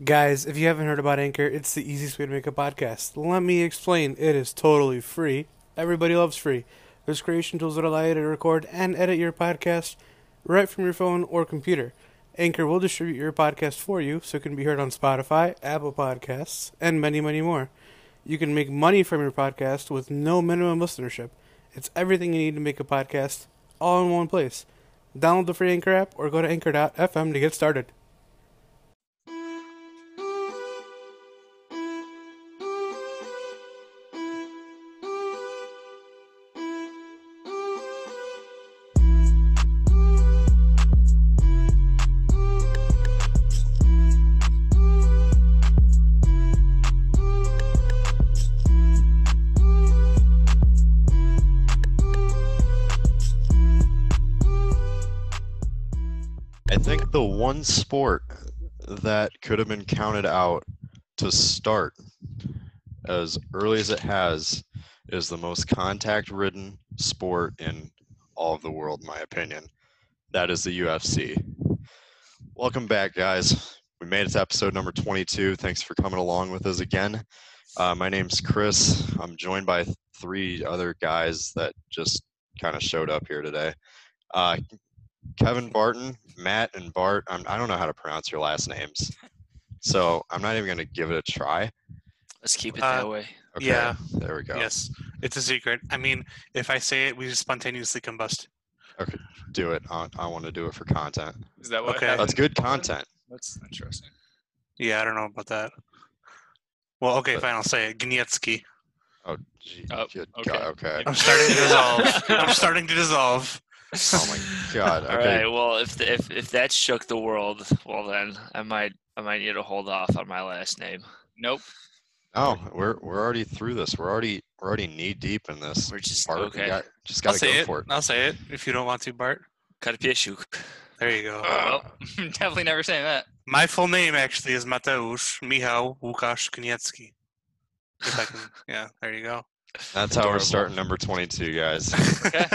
Guys, if you haven't heard about Anchor, it's the easiest way to make a podcast. Let me explain. It is totally free. Everybody loves free. There's creation tools that allow you to record and edit your podcast right from your phone or computer. Anchor will distribute your podcast for you so it can be heard on Spotify, Apple Podcasts, and many, many more. You can make money from your podcast with no minimum listenership. It's everything you need to make a podcast all in one place. Download the free Anchor app or go to anchor.fm to get started. Sport that could have been counted out to start as early as it has is the most contact ridden sport in all of the world, in my opinion. That is the UFC. Welcome back, guys. We made it to episode number 22. Thanks for coming along with us again. Uh, my name's Chris. I'm joined by three other guys that just kind of showed up here today. Uh, Kevin Barton, Matt, and Bart. I'm, I don't know how to pronounce your last names, so I'm not even going to give it a try. Let's keep it Uh, that way. Okay, Yeah. there we go. Yes, it's a secret. I mean, if I say it, we just spontaneously combust. Okay, do it. I, I want to do it for content. Is that what Okay. happened? That's good content. That's interesting. Yeah, I don't know about that. Well, okay, But- fine. I'll say it. Gnietsky. Oh, gee, Oh, good okay. God. Okay. I'm starting to dissolve. I'm starting to dissolve. Oh my God. All Okay. right. Well, if the, if if that shook the world, well then I might I might need to hold off on my last name. Nope. Oh, we're we're already through this. We're already we're already knee deep in this. We're just Bart, we okay. got- just I'll gotta say go it. for it. I'll say it if you don't want to, Bart. cut a Karpieshuk. There you go. Ah. well, definitely never saying that. My full name actually is Mateusz Michał Łukasz Gniecki. Can, yeah, there you go. That's how we're starting number 22, guys. Okay.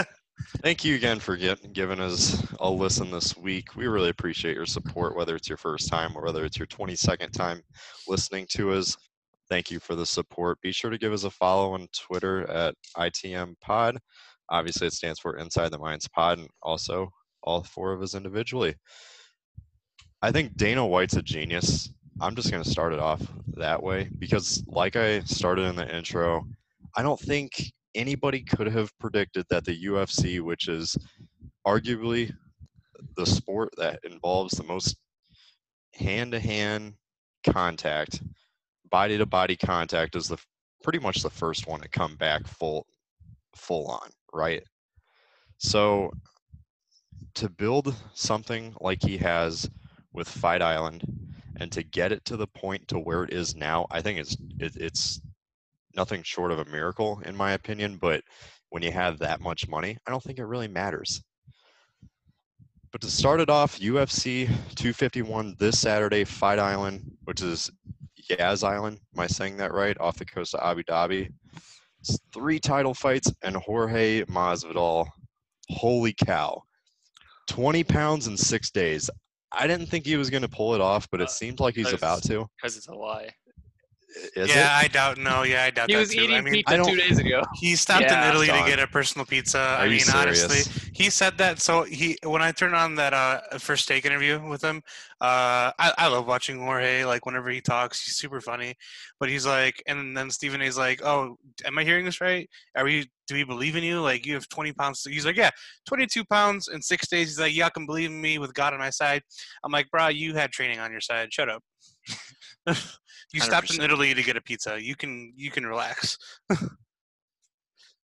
Thank you again for get, giving us a listen this week. We really appreciate your support, whether it's your first time or whether it's your 22nd time listening to us. Thank you for the support. Be sure to give us a follow on Twitter at ITM Pod. Obviously, it stands for Inside the Minds Pod, and also all four of us individually. I think Dana White's a genius. I'm just going to start it off that way because, like I started in the intro, I don't think anybody could have predicted that the UFC, which is arguably the sport that involves the most hand to hand contact, body to body contact, is the pretty much the first one to come back full full on, right? So to build something like he has with Fight Island and to get it to the point to where it is now, I think it's it, it's nothing short of a miracle in my opinion but when you have that much money i don't think it really matters. But to start it off ufc 251 this saturday fight island which is yas island am i saying that right off the coast of abu dhabi. It's three title fights and jorge masvidal holy cow. 20 pounds in six days. I didn't think he was going to pull it off but it Uh, seems like he's about to. Because it's a lie. Is yeah, it I doubt. No, yeah, I doubt He that was too. eating I mean, pizza two days ago. he stopped Yeah. in Italy to get a personal pizza. I Are you mean, honestly, he said that. So he, when I turned on that uh, first take interview with him, uh, I, I love watching Jorge. Like whenever he talks, he's super funny. But he's like, and then Stephen A's like, "Oh, am I hearing this right? Are we? Do we believe in you? Like you have 20 pounds?" He's like, "Yeah, 22 pounds in six days." He's like, "Yeah, I can believe in me with God on my side." I'm like, "Bro, you had training on your side. Shut up." you stopped in 100%. Italy to get a pizza. You can you can relax.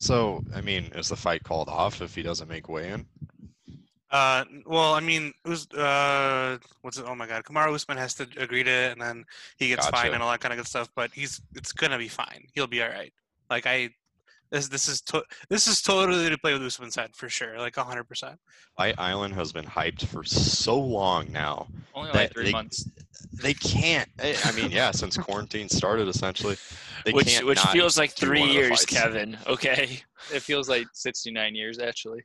So, I mean, is the fight called off if he doesn't make weigh-in? Uh, well, I mean, Us- uh, what's it? Oh my God, Kamaru Usman has to agree to it, and then he gets Gotcha. fined and all that kind of good stuff. But he's it's gonna be fine. He'll be all right. Like I, this this is to, this is totally to play with Usman's head for sure. Like hundred percent. Fight Island has been hyped for so long now. Only like three they- months. They can't. I I mean, yeah, since quarantine started, essentially, they which can't which not feels like three one of the years. Kevin. Okay. It feels like 69 years actually.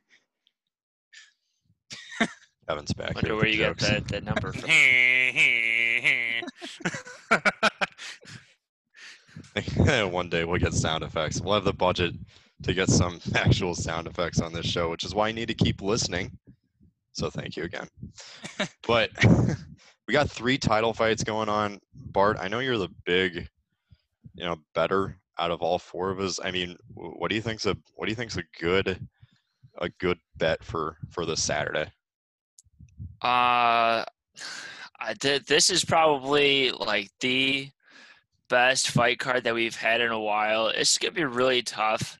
Kevin's back. Wonder here where with you got jokes. that, that number from. one day we'll get sound effects. We'll have the budget to get some actual sound effects on this show, which is why I need to keep listening. So thank you again. but we got three title fights going on. Bart, I know you're the big, you know, better out of all four of us. I mean, what do you think's a what do you think's a good a good bet for for this Saturday? Uh, I did. This is probably like the best fight card that we've had in a while. It's gonna be really tough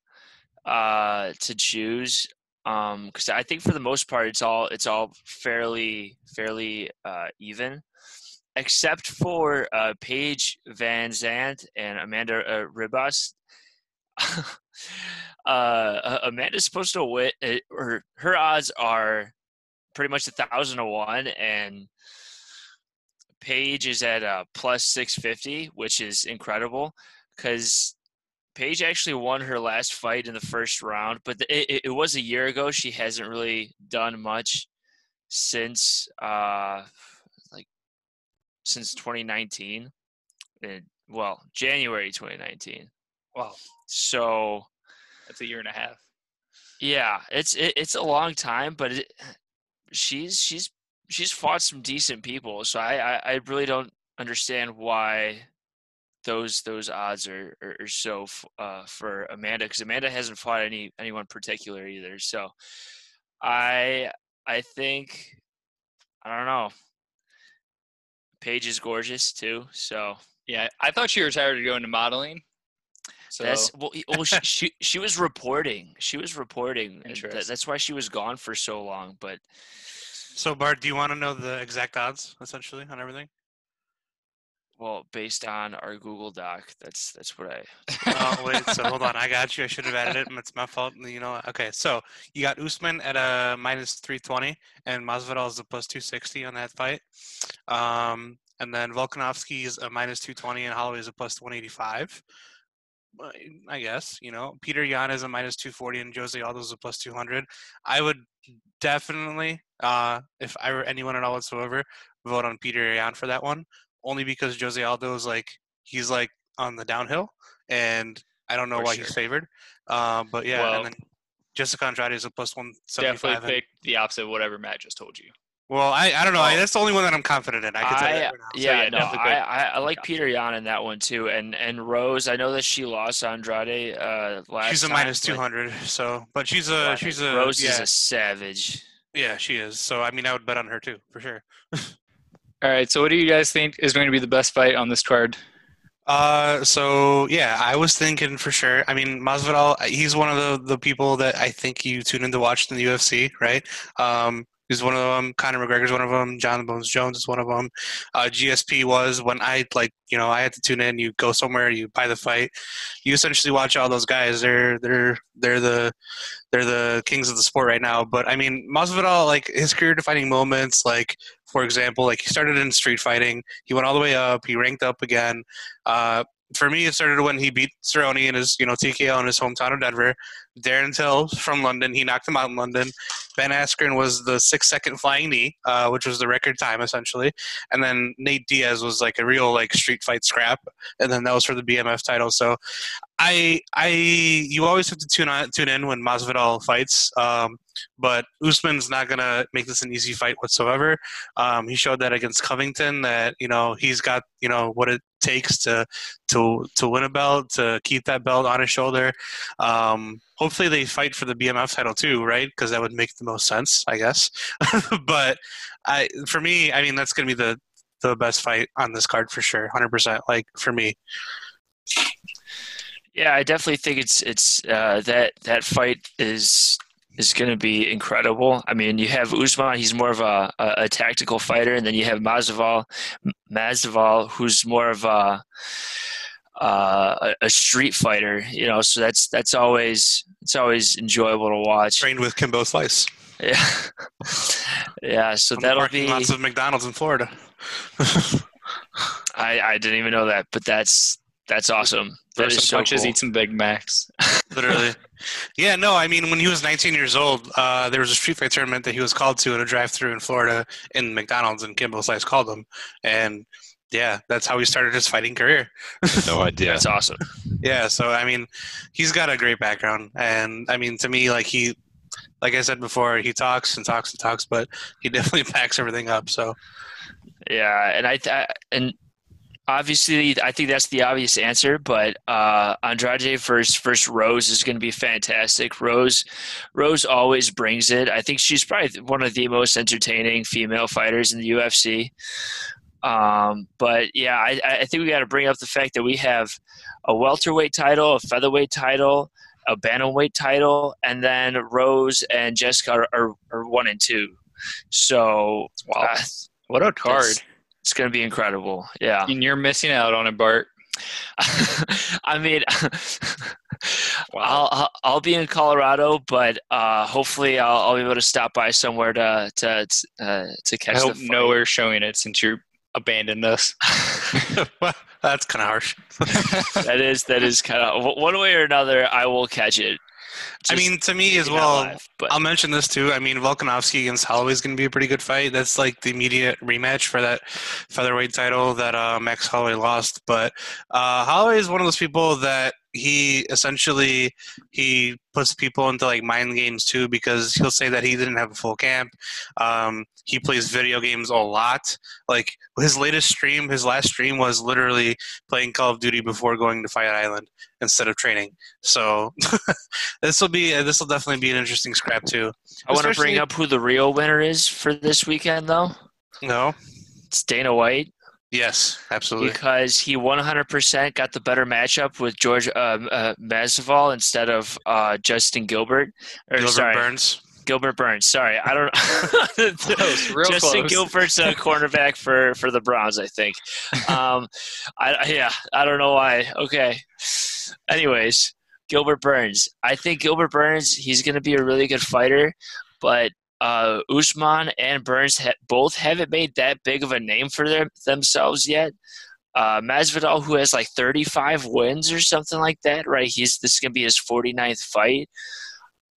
uh, to choose because I think for the most part it's all it's all fairly fairly uh, even, except for uh, Paige VanZant and Amanda uh, Ribas. uh, Amanda's supposed to win, uh, or her odds are pretty much a thousand to one, and Paige is at uh, plus six fifty, which is incredible because Paige actually won her last fight in the first round, but it, it, was a year ago. She hasn't really done much since uh like since 2019 and well january 2019 Wow, so that's a year and a half. yeah it's it, it's a long time but it, she's she's she's fought some decent people so I, I i really don't understand why those those odds are are, are so f- uh for amanda because amanda hasn't fought any anyone particular either so i i think i don't know paige is gorgeous too so Yeah, I thought she retired to go into modeling. So that's well, well she, she she was reporting she was reporting that, Interesting. that's why she was gone for so long but So Bart, do you want to know the exact odds essentially on everything? Well, based on our Google Doc, that's that's what I. oh wait, so hold on, I got you. I should have added it. It's my fault. You know, okay. So you got Usman at a minus three twenty, and Masvidal is a plus two sixty on that fight. Um, and then Volkanovski is a minus two twenty, and Holloway is a plus one eighty five. I guess you know Petr Yan is a minus two forty, and Jose Aldo is a plus two hundred. I would definitely, uh, if I were anyone at all whatsoever, vote on Petr Yan for that one. Only because Jose Aldo is like he's like on the downhill, and I don't know For why sure. he's favored. Uh, but yeah, Well- and then Jessica Andrade is a plus one seventy definitely pick the opposite of whatever Matt just told you. Well, I, I don't know. I, that's the only one that I'm confident in. I can tell you I- that right now. yeah, yeah, no, I, I, like. Petr Yan in that one too, and and Rose. I know that she lost Andrade uh, last. She's a time, two hundred. So, but she's a she's a Rose yeah, is a savage. yeah she is. So I mean, I would bet on her too for sure. All right, so what do you guys think is going to be the best fight on this card? Uh, so yeah, I was thinking for sure. I mean, Masvidal, he's one of the the people that I think you tune in to watch in the UFC, right? Um, he's one of them. Conor McGregor's one of them. John Bones Jones is one of them. Uh, GSP was when I like, you know, I had to tune in. You go somewhere, you buy the fight. You essentially watch all those guys. They're they're they're the they're the kings of the sport right now. But I mean, Masvidal, like his career defining moments, like for example, like he started in street fighting. He went all the way up. He ranked up again. Uh, for me, it started when he beat Cerrone in his, you know, TKO in his hometown of Denver. Darren Till from London, he knocked him out in London. Ben Askren was the six-second flying knee, uh, which was the record time essentially. And then Nate Diaz was like a real like street fight scrap, and then that was for the BMF title. So, I, I, you always have to tune on, tune in when Masvidal fights. Um, but Usman's not gonna make this an easy fight whatsoever. Um, he showed that against Covington that you know he's got you know what it takes to to to win a belt to keep that belt on his shoulder. Um, hopefully they fight for the BMF title too, right? Because that would make the most sense, I guess. but I for me, I mean that's gonna be the the best fight on this card for sure, hundred percent. Like for me, Yeah, I definitely think it's it's uh, that that fight is is going to be incredible. I mean, you have Usman; he's more of a, a, a tactical fighter, and then you have Masvidal, Masvidal, who's more of a, uh, a a street fighter. You know, so that's that's always it's always enjoyable to watch. trained with Kimbo Slice. Yeah, yeah. So From the that'll parking be. lots of McDonald's in Florida. I I didn't even know that, but that's that's awesome. Throw That some is so punches, cool. eat some Big Macs. Literally. yeah, no, I mean, when he was 19 years old, uh, there was a street fight tournament that he was called to in a drive through in Florida in McDonald's, and Kimbo Slice called him. And yeah, that's how he started his fighting career. No idea. That's awesome. Yeah, so I mean, he's got a great background, and I mean, to me, like he, like I said before, he talks and talks and talks, but he definitely packs everything up. So Yeah, and I, th- and obviously I think that's the obvious answer, but uh, Andrade versus versus Rose is going to be fantastic. Rose, Rose always brings it. I think she's probably one of the most entertaining female fighters in the UFC. Um, but yeah, I, I think we got to bring up the fact that we have a welterweight title, a featherweight title, a bantamweight title, and then Rose and Jessica are, are, are one and two. So Wow. uh, What a card. it's, it's going to be incredible. Yeah. And you're missing out on it, Bart. I mean, I'll, I'll I'll be in Colorado, but uh, hopefully I'll, I'll be able to stop by somewhere to to uh, to catch I hope nowhere showing it since you abandoned us. that's kind of harsh. that is that is kind of one way or another. I will catch it. I mean, to me as well. live, but I'll mention this too. I mean, Volkanovski against Holloway is going to be a pretty good fight. That's like the immediate rematch for that featherweight title that uh, Max Holloway lost. But uh, Holloway is one of those people that he essentially he puts people into like mind games too because he'll say that he didn't have a full camp. Um, he plays video games a lot. Like his latest stream, his last stream was literally playing Call of Duty before going to Fire Island instead of training. So this will be this will definitely be an interesting scrap too. I want to bring up who the real winner is for this weekend, though. No. It's Dana White Yes, absolutely. because he 100% got the better matchup with George uh, uh, Masvidal instead of uh, Justin Gilbert. Or Gilbert sorry, Burns. Gilbert Burns. Sorry, I don't. Close, Justin close. Gilbert's a cornerback for for the Browns, I think. Um, I- yeah, I don't know why. Okay. Anyways, Gilbert Burns. I think Gilbert Burns. He's going to be a really good fighter, but uh, Usman and Burns ha- both haven't made that big of a name for them themselves yet. Uh, Masvidal, who has like 35 wins or something like that, right? He's this is gonna be his 49th fight.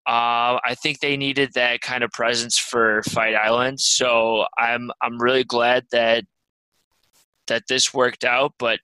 Uh, I think they needed that kind of presence for Fight Island, so I'm I'm really glad that that this worked out. But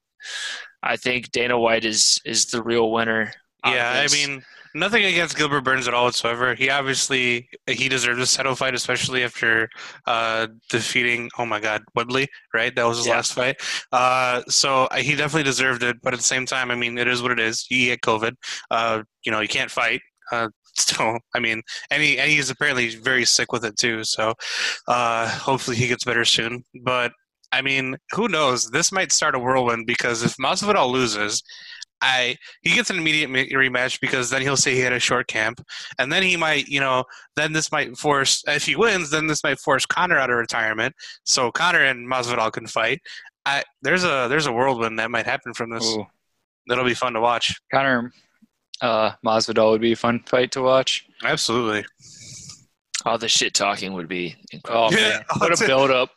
I think Dana White is is the real winner. Yeah, I mean, nothing against Gilbert Burns at all whatsoever. He obviously he deserves a title fight, especially after uh, defeating oh my god Woodley. Right, that was his Yeah. last fight. Uh, so uh, he definitely deserved it. But at the same time, I mean, it is what it is. You get COVID. Uh, you know, you can't fight. Uh, so I mean, and, he, and he's apparently very sick with it too. So uh, hopefully he gets better soon. But I mean, who knows? This might start a whirlwind because if Masvidal loses, I he gets an immediate rematch because then he'll say he had a short camp, and then he might, you know, then this might force if he wins, then this might force Connor out of retirement, so Connor and Masvidal can fight. I there's a there's a whirlwind that might happen from this. Ooh. That'll be fun to watch. Connor uh, Masvidal would be a fun fight to watch. Absolutely. all the shit talking would be incredible. Oh Yeah, man, what a build up!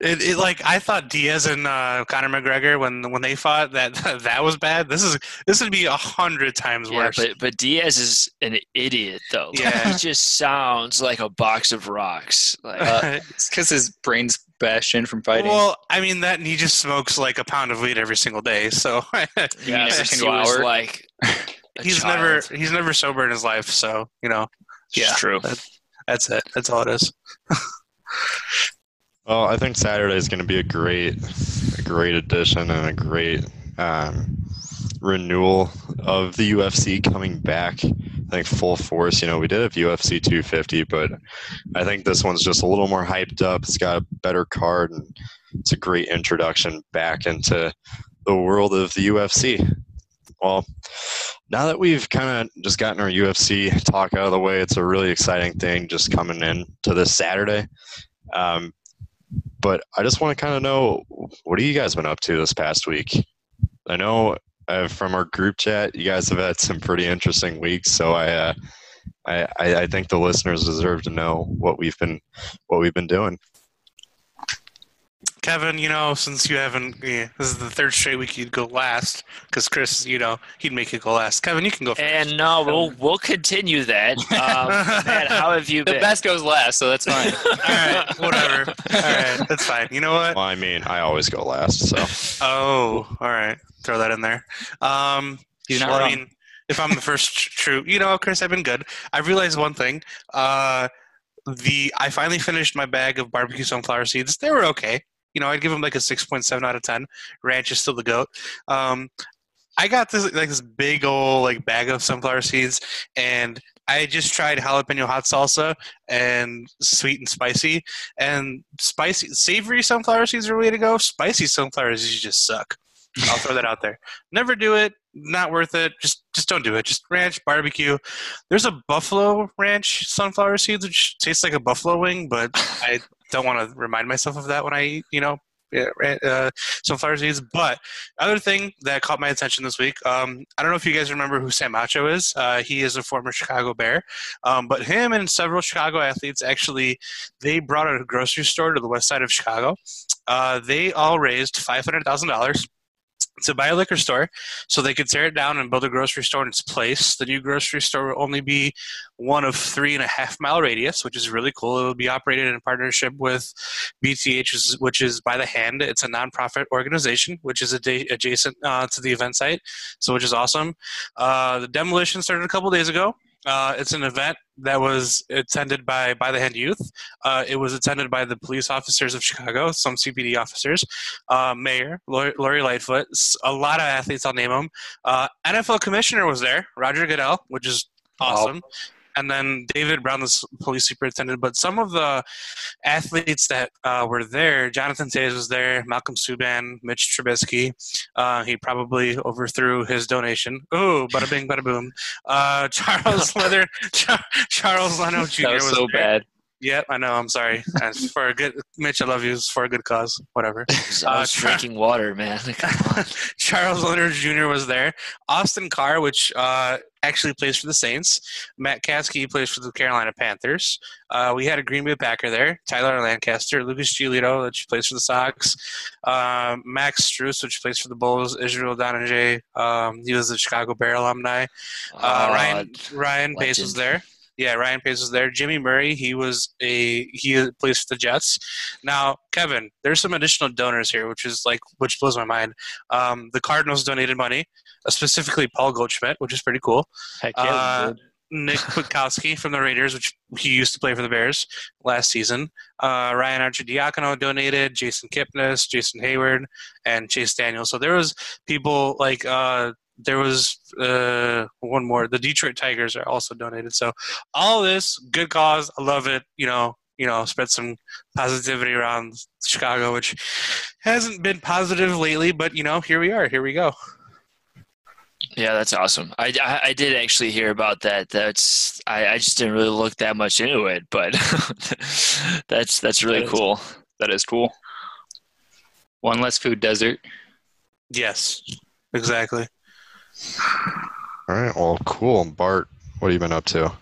It, it like I thought Diaz and uh, Conor McGregor when when they fought that that was bad. This is this would be a hundred times Yeah, worse. but but Diaz is an idiot though. Yeah. he just sounds like a box of rocks. Like Uh, it's because his brain's bashed in from fighting. Well, I mean that and he just smokes like a pound of weed every single day. So yeah, every since he single was like he's child. never he's never sober in his life. So you know, It's yeah, true. that- that's it. That's all it is. Well, I think Saturday is going to be a great, a great addition and a great um, renewal of the UFC coming back. I think full force. You know, we did have UFC 250, but I think this one's just a little more hyped up. It's got a better card, and it's a great introduction back into the world of the UFC. Well, now that we've kind of just gotten our UFC talk out of the way, it's a really exciting thing just coming in to this Saturday. Um, but I just want to kind of know what have you guys been up to this past week? I know uh, from our group chat, you guys have had some pretty interesting weeks, so I, uh, I, I, I think the listeners deserve to know what we've been, what we've been doing. Kevin, you know, since you haven't, yeah, this is the third straight week you'd go last because Chris, you know, he'd make it go last. Kevin, you can go first. And no, we'll we'll continue that. Um, Matt, how have you The been? best goes last, so that's fine. All right, whatever. All right, that's fine. You know what? Well, I mean, I always go last, so Oh, all right. Throw that in there. Um, He's not well, I mean, if I'm the first tr- true, you know, Chris, I've been good. I realized one thing. Uh, the I finally finished my bag of barbecue sunflower seeds. They were okay. You know, I'd give them like a six point seven out of ten. Ranch is still the goat. Um, I got this like this big old like bag of sunflower seeds, and I just tried jalapeno hot salsa and sweet and spicy. And spicy, savory sunflower seeds are the way to go. Spicy sunflower seeds just suck. I'll throw that out there. Never do it. Not worth it. Just just don't do it. Just ranch barbecue. There's a buffalo ranch sunflower seeds which tastes like a buffalo wing, but I don't want to remind myself of that when I eat. You know. yeah, ra- Uh, sunflower seeds, but other thing that caught my attention this week. Um, I don't know if you guys remember who Sam Acho is. Uh, he is a former Chicago Bear, um, but him and several Chicago athletes actually they brought a grocery store to the west side of Chicago. Uh, they all raised five hundred thousand dollars to buy a liquor store so they could tear it down and build a grocery store in its place. The new grocery store will only be one of three and a half mile radius, which is really cool. It will be operated in partnership with BTH, which is- by the hand. It's a nonprofit organization, which is ad- adjacent uh, to the event site, so which is awesome. Uh, the demolition started a couple days ago. Uh, it's an event that was attended by by the hand youth. Uh, it was attended by the police officers of Chicago, some CPD officers, uh, mayor Lori, Lori Lightfoot, a lot of athletes. I'll name them. Uh, NFL commissioner was there, Roger Goodell, which is awesome. And then David Brown, the police superintendent. But some of the athletes that uh, were there, Jonathan Toews was there, Malcolm Subban, Mitch Trubisky. Uh, he probably overthrew his donation. Ooh, bada bing, bada boom. Uh, Charles Leather, Char- Charles Leno Jr. that was so there. bad. Yep, I know. I'm sorry. For a good Mitch, I love you. It's for a good cause. Whatever. I was Uh, drinking water, man. Charles Leonard Jr. was there. Austin Carr, which uh, actually plays for the Saints. Matt Kaskey plays for the Carolina Panthers. Uh, we had a Green Bay Packer there. Tyler Lancaster, Lucas Giolito, which plays for the Sox. Um, Max Strus, which plays for the Bulls. Israel Idonije, um, he was a Chicago Bear alumni. Uh, Ryan Ryan Pace was there. Yeah, Ryan Pace was there. Jimmy Murray, he was a he plays for the Jets. Now, Kevin, there's some additional donors here, which is like which blows my mind. Um, the Cardinals donated money, uh, specifically Paul Goldschmidt, which is pretty cool. Heck yeah, Uh, Nick Kwiatkowski from the Raiders, which he used to play for the Bears last season. Uh, Ryan Arcidiacono donated, Jason Kipnis, Jason Heyward, and Chase Daniel. So there was people like uh, there was uh, one more. The Detroit Tigers are also donated. So all this good cause. I love it. You know, you know, spread some positivity around Chicago, which hasn't been positive lately. But you know, here we are. Here we go. Yeah, that's awesome. I, I, I did actually hear about that. That's I, I just didn't really look that much into it, but that's that's really That is- cool. That is cool. One less food desert. Yes, exactly. All right. Well, cool. Bart, what have you been up to?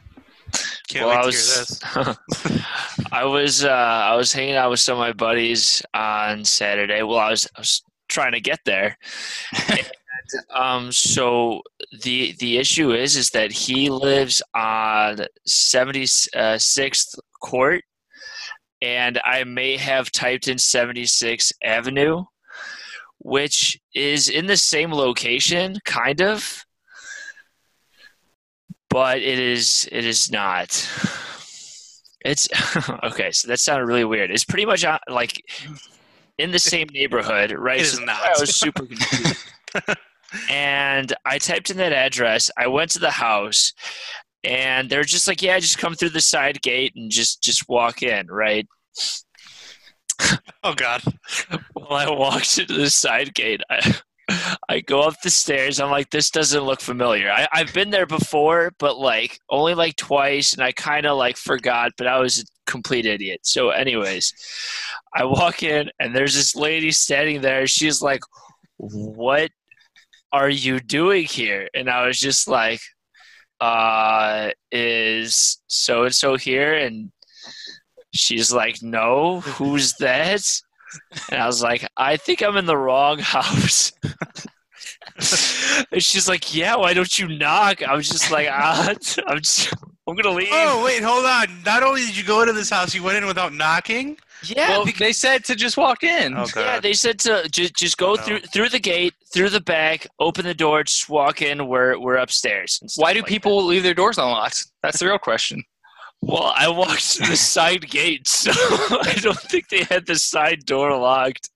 Can't well, wait I to was hear this. I was uh, I was hanging out with some of my buddies on Saturday. Well, I was I was trying to get there. and, um, so the the issue is is that he lives on seventy sixth Court, and I may have typed in seventy sixth Avenue, which is in the same location, kind of. But it is it is not. It's okay. So that sounded really weird. It's pretty much uh, like in the same neighborhood, right? It So is why not. I was super confused. and I typed in that address. I went to the house, and they're just like, "Yeah, just come through the side gate and just just walk in." Right? Oh God. Well, I walked into the side gate. I, I go up the stairs. I'm like, this doesn't look familiar. I, I've been there before, but like only like twice, and I kind of like forgot. But I was a complete idiot. So, anyways, I walk in, and there's this lady standing there. She's like, "What are you doing here?" And I was just like, "Uh, is so and so here?" And she's like, "No, who's that?" And I was like, I think I'm in the wrong house. and she's like, Yeah, why don't you knock? I was just like, ah, I'm just, I'm gonna leave. Oh wait, hold on. Not only did you go into this house, you went in without knocking. yeah, well, because- they said to just walk in. Oh yeah, they said to just just go Oh, no. through through the gate, through the back, open the door, just walk in. We're we're upstairs. Why do like people leave their doors unlocked? That's the real question. Well, I walked to the side gate, so I don't think they had the side door locked.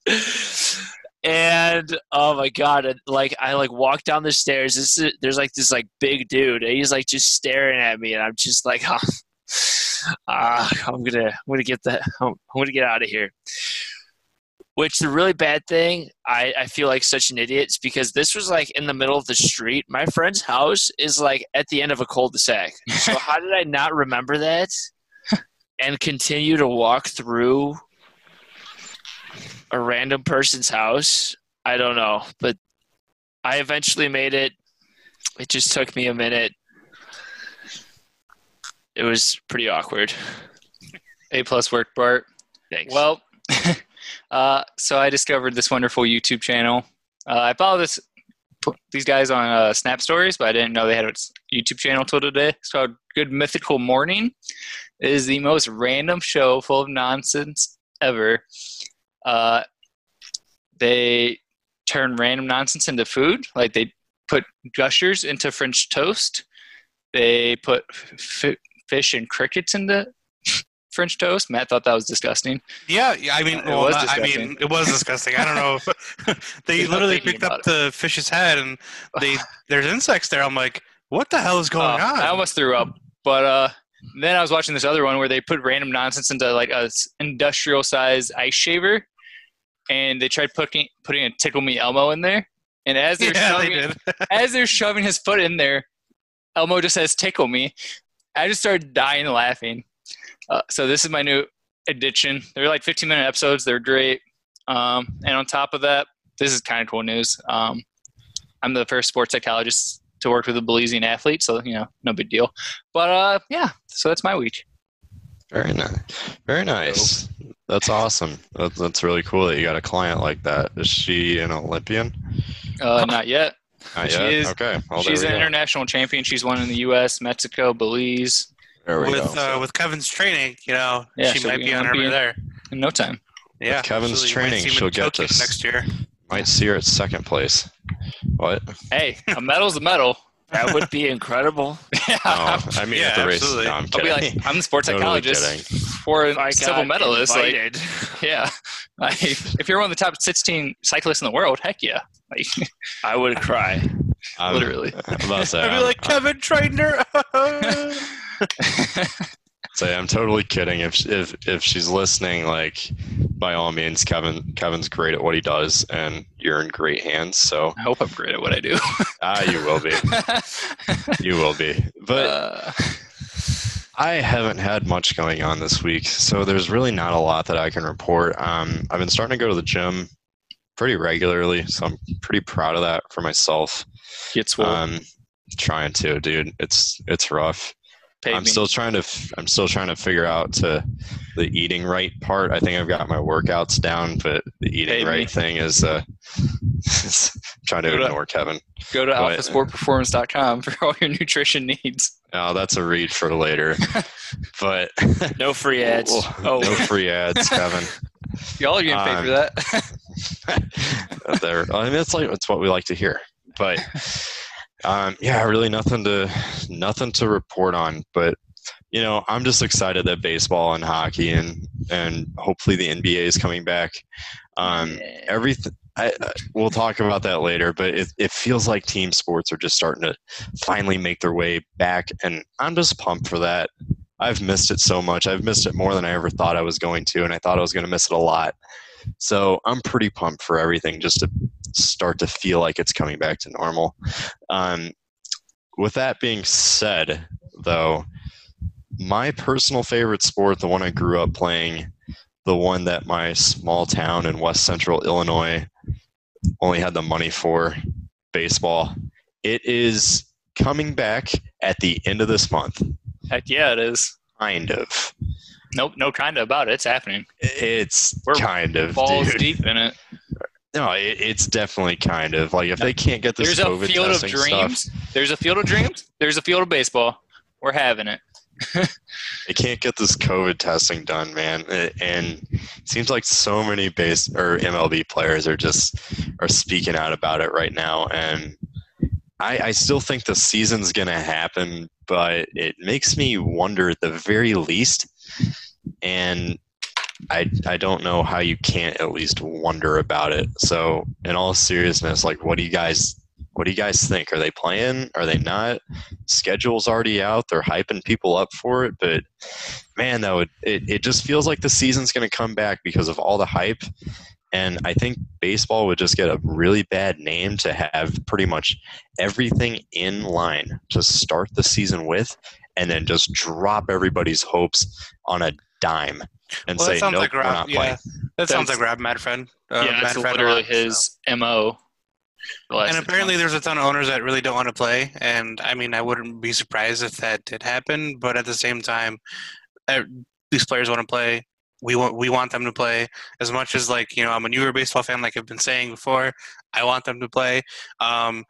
And oh my god! and, Like I like walk down the stairs. This is, there's like this like big dude, and he's like just staring at me, and I'm just like, ah, ah, I'm gonna I'm gonna get the I'm, I'm gonna get out of here. Which the really bad thing, I, I feel like such an idiot, is because this was like in the middle of the street. My friend's house is like at the end of a cul-de-sac. So how did I not remember that and continue to walk through a random person's house? I don't know, but I eventually made it. It just took me a minute. It was pretty awkward. A plus work, Bart. Thanks. Well, uh, so I discovered this wonderful YouTube channel. Uh, I follow this these guys on uh, Snap Stories, but I didn't know they had a YouTube channel till today. It's called Good Mythical Morning. It is the most random show full of nonsense ever. Uh, they turn random nonsense into food. Like they put gushers into French toast. They put f- fish and crickets into French toast. Matt thought that was disgusting. Yeah, yeah, I mean, It well, not- I mean, disgusting. it was disgusting. I don't know. If, they not literally picked up about the fish's head, and they there's insects there. I'm like, what the hell is going Oh, on? I almost threw up. But uh, then I was watching this other one where they put random nonsense into like a industrial size ice shaver, and they tried putting putting a tickle me Elmo in there. And as they're yeah, shoving, did. as they're shoving his foot in there, Elmo just says "tickle me." I just started dying laughing. Uh, so this is my new addiction. They're like 15 minute episodes. They're great. Um, and on top of that, this is kind of cool news. Um, I'm the first sports psychologist to work with a Belizean athlete, so you know, no big deal. But uh, yeah, so that's my week. Very nice. Very nice. That's awesome. That, that's really cool that you got a client like that. Is she an Olympian? Uh, not yet. Not She yet? is- Okay. Well, She's an go. international champion. She's won in the U.S., Mexico, Belize with go. uh, with Kevin's training, you know, Yeah, she she'll might be be on her way there. in no time. Yeah, Kevin's absolutely. Training, see him in she'll get Tokyo this. next year. Might see her at second place. What? Hey, a medal's a medal. that would be incredible. yeah. Oh, I mean, Yeah, at the race. absolutely. No, I'm I'll be like, I'm the sports Totally psychologist kidding. for If I a silver got medalist. Like, yeah, like, if you're one of the top 16 cyclists in the world, heck yeah. Like, I would cry. I'm- literally. I'm about to say, I'd be I'm, like, Kevin trained her. say I'm totally kidding. If if if she's listening, like by all means, Kevin Kevin's great at what he does, and you're in great hands. So I hope I'm great at what I do. ah, you will be. You will be. But uh, I haven't had much going on this week, so there's really not a lot that I can report. Um, I've been starting to go to the gym pretty regularly, so I'm pretty proud of that for myself. swole. Um, trying to, dude. It's it's rough. Pay I'm me. still trying to f- I'm still trying to figure out to the eating right part. I think I've got my workouts down, but the eating Pay right me. thing is uh trying to Go to- ignore Kevin. Go to but- alphasportperformance.com for all your nutrition needs. Oh, that's a read for later. but No free ads. no Oh, free ads, Kevin. Y'all are getting paid Um, for that. there. I mean, it's like it's what we like to hear. But um, yeah, really nothing to nothing to report on. But you know, I'm just excited that baseball and hockey and and hopefully the NBA is coming back. Um, everything. I, I- we'll talk about that later, but it, it feels like team sports are just starting to finally make their way back, and I'm just pumped for that. I've missed it so much. I've missed it more than I ever thought I was going to, and I thought I was going to miss it a lot. So I'm pretty pumped for everything just to start to feel like it's coming back to normal. Um, with that being said, though, my personal favorite sport, the one I grew up playing, the one that my small town in west central Illinois only had the money for, baseball, it is coming back at the end of this month Heck yeah, it is. kind of. Nope, no kind of about it. It's happening. It's We're kind of Balls dude. deep in it. No, it, it's definitely kind of like if they can't get this There's a field of testing stuff, dreams. There's a field of dreams. There's a field of baseball. We're having it. they can't get this COVID testing done, man. It- and it seems like so many base or MLB players are just are speaking out about it right now, and I, I still think the season's gonna happen, but it makes me wonder at the very least, and I I don't know how you can't at least wonder about it. So, in all seriousness, like, what do you guys? What do you guys think? Are they playing? Are they not? Schedule's already out. They're hyping people up for it, but man, though, it, it, it just feels like the season's going to come back because of all the hype. And I think baseball would just get a really bad name to have pretty much everything in line to start the season with, and then just drop everybody's hopes on a dime and Well, say, that sounds nope, like we're Rob. not Yeah, playing. that sounds That's- like Rob Manfred. Uh, yeah, that's Manfred a literally lot, so. his mo. And apparently, there's a ton of owners that really don't want to play, and I mean, I wouldn't be surprised if that did happen. But at the same time, uh, these players want to play. We want we want them to play as much as like you know I'm a newer baseball fan, like I've been saying before. I want them to play. Um,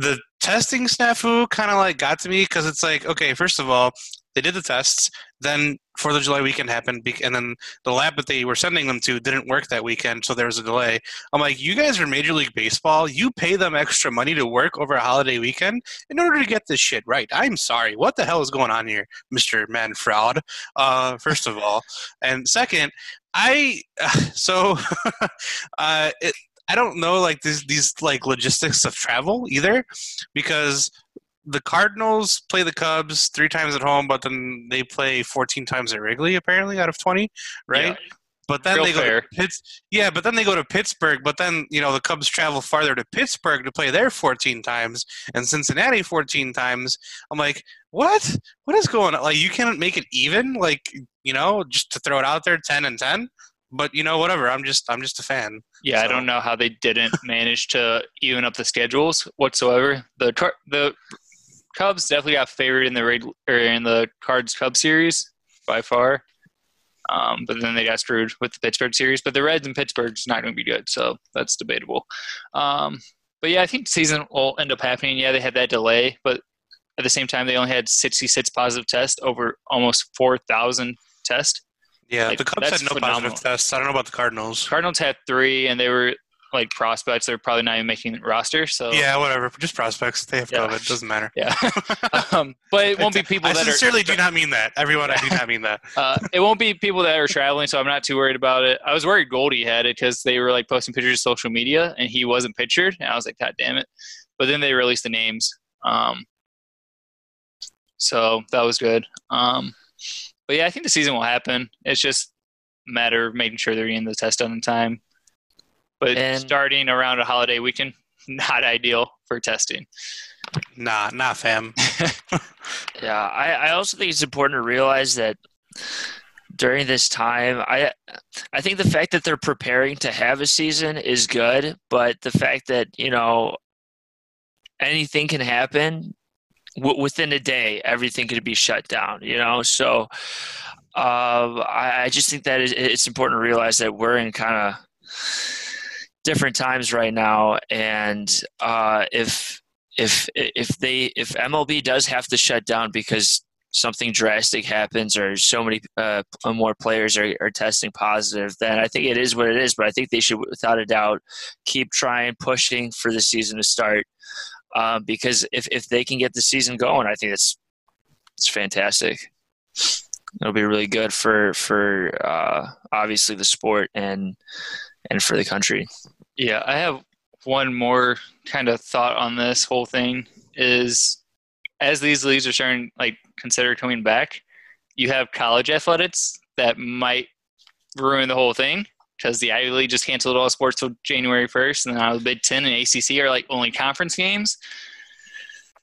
the testing snafu kind of like got to me because it's like okay, first of all, they did the tests, then Fourth of July weekend happened, and then the lab that they were sending them to didn't work that weekend, so there was a delay. I'm like, you guys are Major League Baseball. You pay them extra money to work over a holiday weekend in order to get this shit right. I'm sorry. What the hell is going on here, Mr. Manfraud? Uh, first of all. And second, I, so, uh, it, I don't know like these these like logistics of travel either, because the Cardinals play the Cubs three times at home, but then they play 14 times at Wrigley apparently out of 20, right? Yeah. But then Real they go fair. to Pitts. Yeah, but then they go to Pittsburgh. But then you know the Cubs travel farther to Pittsburgh to play there 14 times, and Cincinnati 14 times. I'm like, what? What is going on? Like you can't make it even? Like you know, just to throw it out there, 10 and 10. But you know, whatever. I'm just I'm just a fan. Yeah, I don't know how they didn't manage to even up the schedules whatsoever. The Car- the Cubs definitely got favored in the or in the Cards Cubs series by far. Um, but then they got screwed with the Pittsburgh series. But the Reds in Pittsburgh's not going to be good, so that's debatable. Um, but yeah, I think season will end up happening. Yeah, they had that delay, but at the same time, they only had 66 positive tests over almost 4,000 tests. Yeah, Like, the Cubs had no phenomenal. positive tests. I don't know about the Cardinals. Cardinals had three, and they were like prospects. They're probably not even making the roster. So Yeah, whatever. Just prospects. They have Yeah. COVID. Doesn't matter. yeah. um, but it won't be people I that sincerely do not mean that. Everyone, I do not mean that. Uh, it won't be people that are traveling, so I'm not too worried about it. I was worried Goldie had it because they were like posting pictures to social media, and he wasn't pictured, and I was like, God damn it! But then they released the names, um, so that was good. Um, but yeah, I think the season will happen. It's just a matter of making sure they're getting the test done in time. But And- starting around a holiday weekend, not ideal for testing. Nah, nah, fam. Yeah, I, I also think it's important to realize that during this time, I I think the fact that they're preparing to have a season is good, but the fact that you know anything can happen w- within a day, everything could be shut down. You know, so uh, I, I just think that it- it's important to realize that we're in kind of different times right now, and uh, if if if they if MLB does have to shut down because something drastic happens or so many uh, more players are, are testing positive, then I think it is what it is. But I think they should, without a doubt, keep trying pushing for the season to start um, because if if they can get the season going, I think it's it's fantastic. It'll be really good for for uh, obviously the sport and and for the country. Yeah, I have one more kind of thought on this whole thing is as these leagues are starting like consider coming back, you have college athletics that might ruin the whole thing because the Ivy League just canceled all sports till January first, and now the Big Ten and ACC are like only conference games.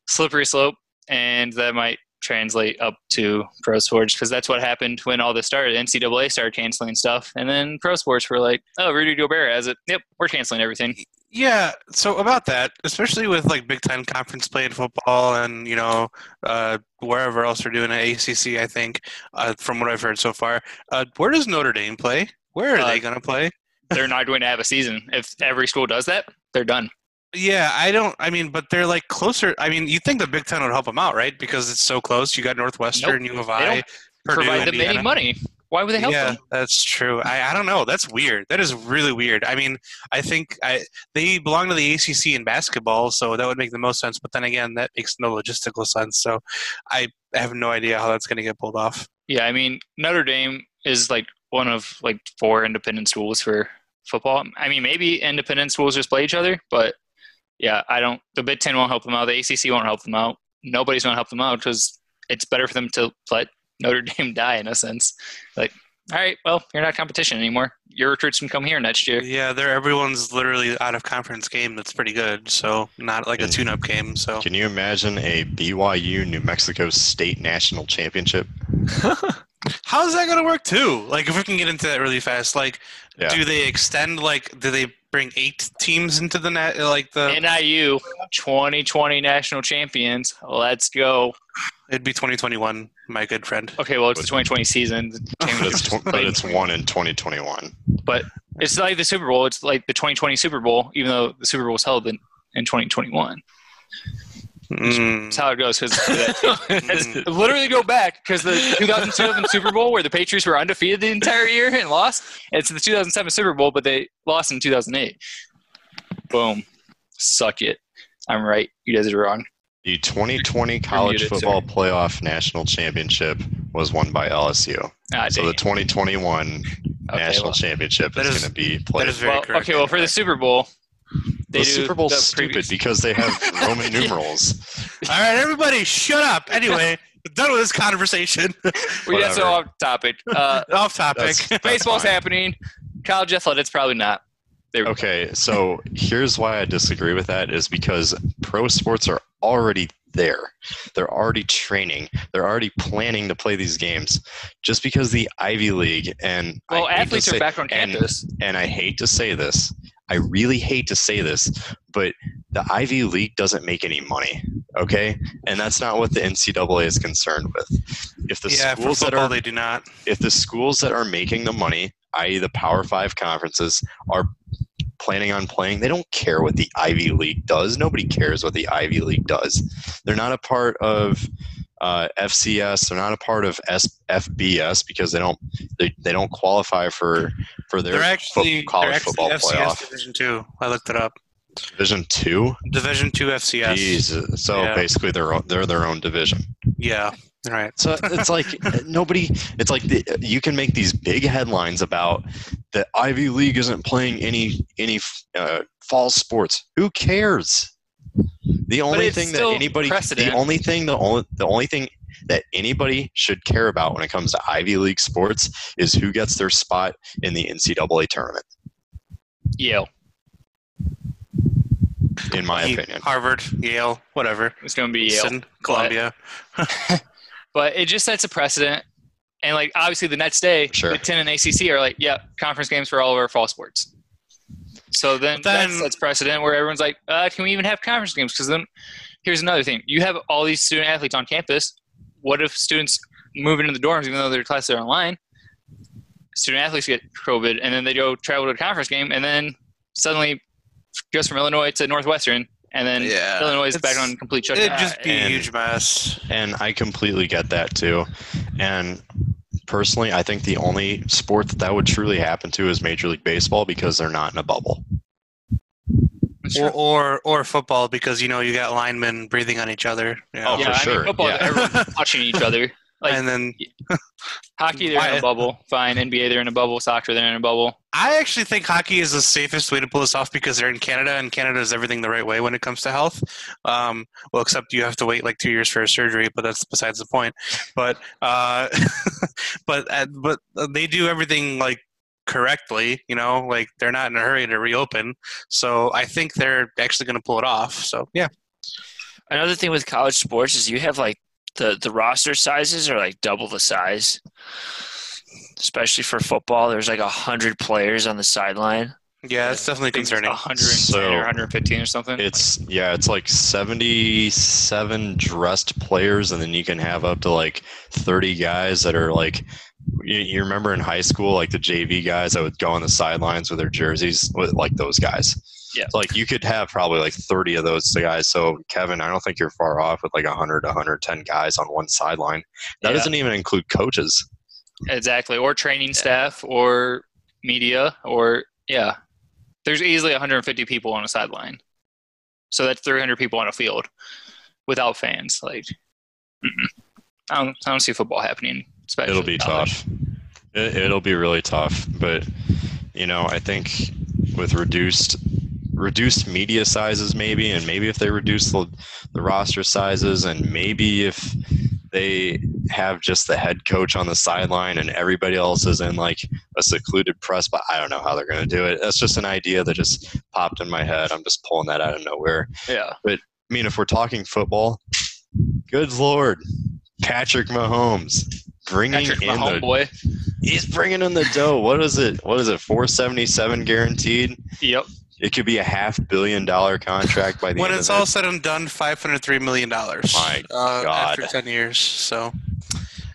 Slippery slope, and that might translate up to pro sports because that's what happened when all this started. NCAA started canceling stuff, and then pro sports were like, "Oh, Rudy Gobert has it. Yep, we're canceling everything." Yeah, so about that, especially with like Big Ten conference play in football, and you know uh, wherever else they're doing at ACC, I think uh, from what I've heard so far, uh, where does Notre Dame play? Where are Uh, they going to play? they're not going to have a season. If every school does that, they're done. Yeah, I don't. I mean, but they're like closer. I mean, you think the Big Ten would help them out, right? Because it's so close. You got Northwestern, U of I, Purdue, Provide them Indiana. any money. Why would they help yeah, them? that's true. I, I don't know. That's weird. That is really weird. I mean, I think I they belong to the ACC in basketball, so that would make the most sense. But then again, that makes no logistical sense. So I have no idea how that's going to get pulled off. Yeah, I mean Notre Dame is like one of like four independent schools for football. I mean, maybe independent schools just play each other, but yeah, I don't. The Big Ten won't help them out. The ACC won't help them out. Nobody's going to help them out because it's better for them to let Notre Dame die in a sense. Like, all right, well, you're not competition anymore. Your recruits can come here next year. Yeah, they're everyone's literally out of conference game. That's pretty good. So not like a tune-up game. So Can you imagine a BYU New Mexico State National Championship? how is that going to work too? Like, if we can get into that really fast, like, Yeah. do they extend? Like, do they bring eight teams into the net? Like the NIU 2020 national champions. Let's go. it'd be 2021, my good friend. Okay, well, it's the 2020 season. But it's, just tw- but it's one in 2021. But it's like the Super Bowl. It's like the 2020 Super Bowl, even though the Super Bowl was held in, in 2021. Mm. That's how it goes. Because literally go back because the 2007 Super Bowl where the Patriots were undefeated the entire year and lost. It's the 2007 Super Bowl, but they lost in 2008. Boom. Suck it. I'm right. You guys are wrong. The 2020 College muted, Football Playoff National Championship was won by LSU. Ah, So dang. the 2021 Okay, National well- Championship That is, is- going to be played. is very well, correct. okay, well, for the Super Bowl, they the do Super Bowl's the stupid previous- because they have Roman numerals. All right, everybody, shut up. Anyway, done with this conversation. We got so off topic. Uh, Off topic. That's- that's baseball's fine. happening. College athletics probably not. There we go. Okay, so here's why I disagree with that is because pro sports are already there. They're already training. They're already planning to play these games. Just because the Ivy League and Well, I athletes say- are back on and- campus. and I hate to say this, I really hate to say this, but the Ivy League doesn't make any money. Okay, and that's not what the NCAA is concerned with. If the yeah, schools that are they do not. if the schools that are making the money, i.e., the Power Five conferences, are planning on playing, they don't care what the Ivy League does. Nobody cares what the Ivy League does. They're not a part of uh, FCS. They're not a part of S- FBS because they don't they, they don't qualify for for their They're fo- college they're actually football FCS playoff. Division Two. I looked it up. Division two. Division Two FCS. Jesus. So Yeah. basically, they're they're their own division. Yeah. Right. So it's like nobody. It's like the, you can make these big headlines about the Ivy League isn't playing any any uh, fall sports. Who cares? The only thing that anybody, precedent. the only thing, the only the only thing that anybody should care about when it comes to Ivy League sports is who gets their spot in the NCAA tournament. Yale. In my Ye- opinion, Harvard, Yale, whatever. It's going to be Yale. Sin- Columbia. But it just sets a precedent. And, like, obviously, the next day, Sure. Big Ten and ACC are like, yeah, conference games for all of our fall sports. So then, But then- that sets precedent where everyone's like, uh, can we even have conference games? Because then here's another thing. You have all these student athletes on campus. What if students move into the dorms even though their classes are online? Student athletes get COVID, and then they go travel to a conference game, and then suddenly goes from Illinois to Northwestern, and then Yeah, Illinois is back on complete shutdown. It'd just be a huge mess. and I completely get that too. And personally, I think the only sport that that would truly happen to is Major League Baseball because they're not in a bubble. Or, or or football because you know you got linemen breathing on each other. you know. Oh, yeah, for I sure, mean, football, yeah. everyone's touching each other. Like and then hockey, they're in a bubble. Fine, NBA, they're in a bubble. Soccer, they're in a bubble. I actually think hockey is the safest way to pull this off because they're in Canada and Canada does everything the right way when it comes to health. Um, well, except you have to wait like two years for a surgery, but that's besides the point. But uh, but uh, but they do everything like correctly. You know, like they're not in a hurry to reopen. So I think they're actually going to pull it off. So yeah, Another thing with college sports is you have like the the roster sizes are like double the size, especially for football. There's like a hundred players on the sideline. Yeah, it's definitely concerning. 110 So- or 115 or something. It's yeah, it's like seventy-seven dressed players, and then you can have up to like thirty guys that are like. You, you remember in high school, like the JV guys that would go on the sidelines with their jerseys, with like those guys. Yeah. So, like you could have probably like thirty of those guys. So Kevin, I don't think you're far off with like 100 110 guys on one sideline. That Yeah. doesn't even include coaches. Exactly, or training staff, or media, or yeah. There's easily 150 people on a sideline, so that's 300 people on a field without fans. Like. I don't, I don't see football happening. Especially It'll be college. tough. It, it'll be really tough, but you know, I think with reduced reduced media sizes, maybe, and maybe if they reduce the, the roster sizes, and maybe if they have just the head coach on the sideline and everybody else is in like a secluded press, but I don't know how they're going to do it. That's just an idea that just popped in my head. I'm just pulling that out of nowhere. Yeah, but I mean, if we're talking football, good lord, Patrick Mahomes bringing Patrick, in the homeboy. he's bringing in the dough. What is it? What is it? Four seventy seven guaranteed. Yep. It could be a half billion dollar contract by the end. when it's all said and done, five hundred three million dollars. My uh, God. After ten years, so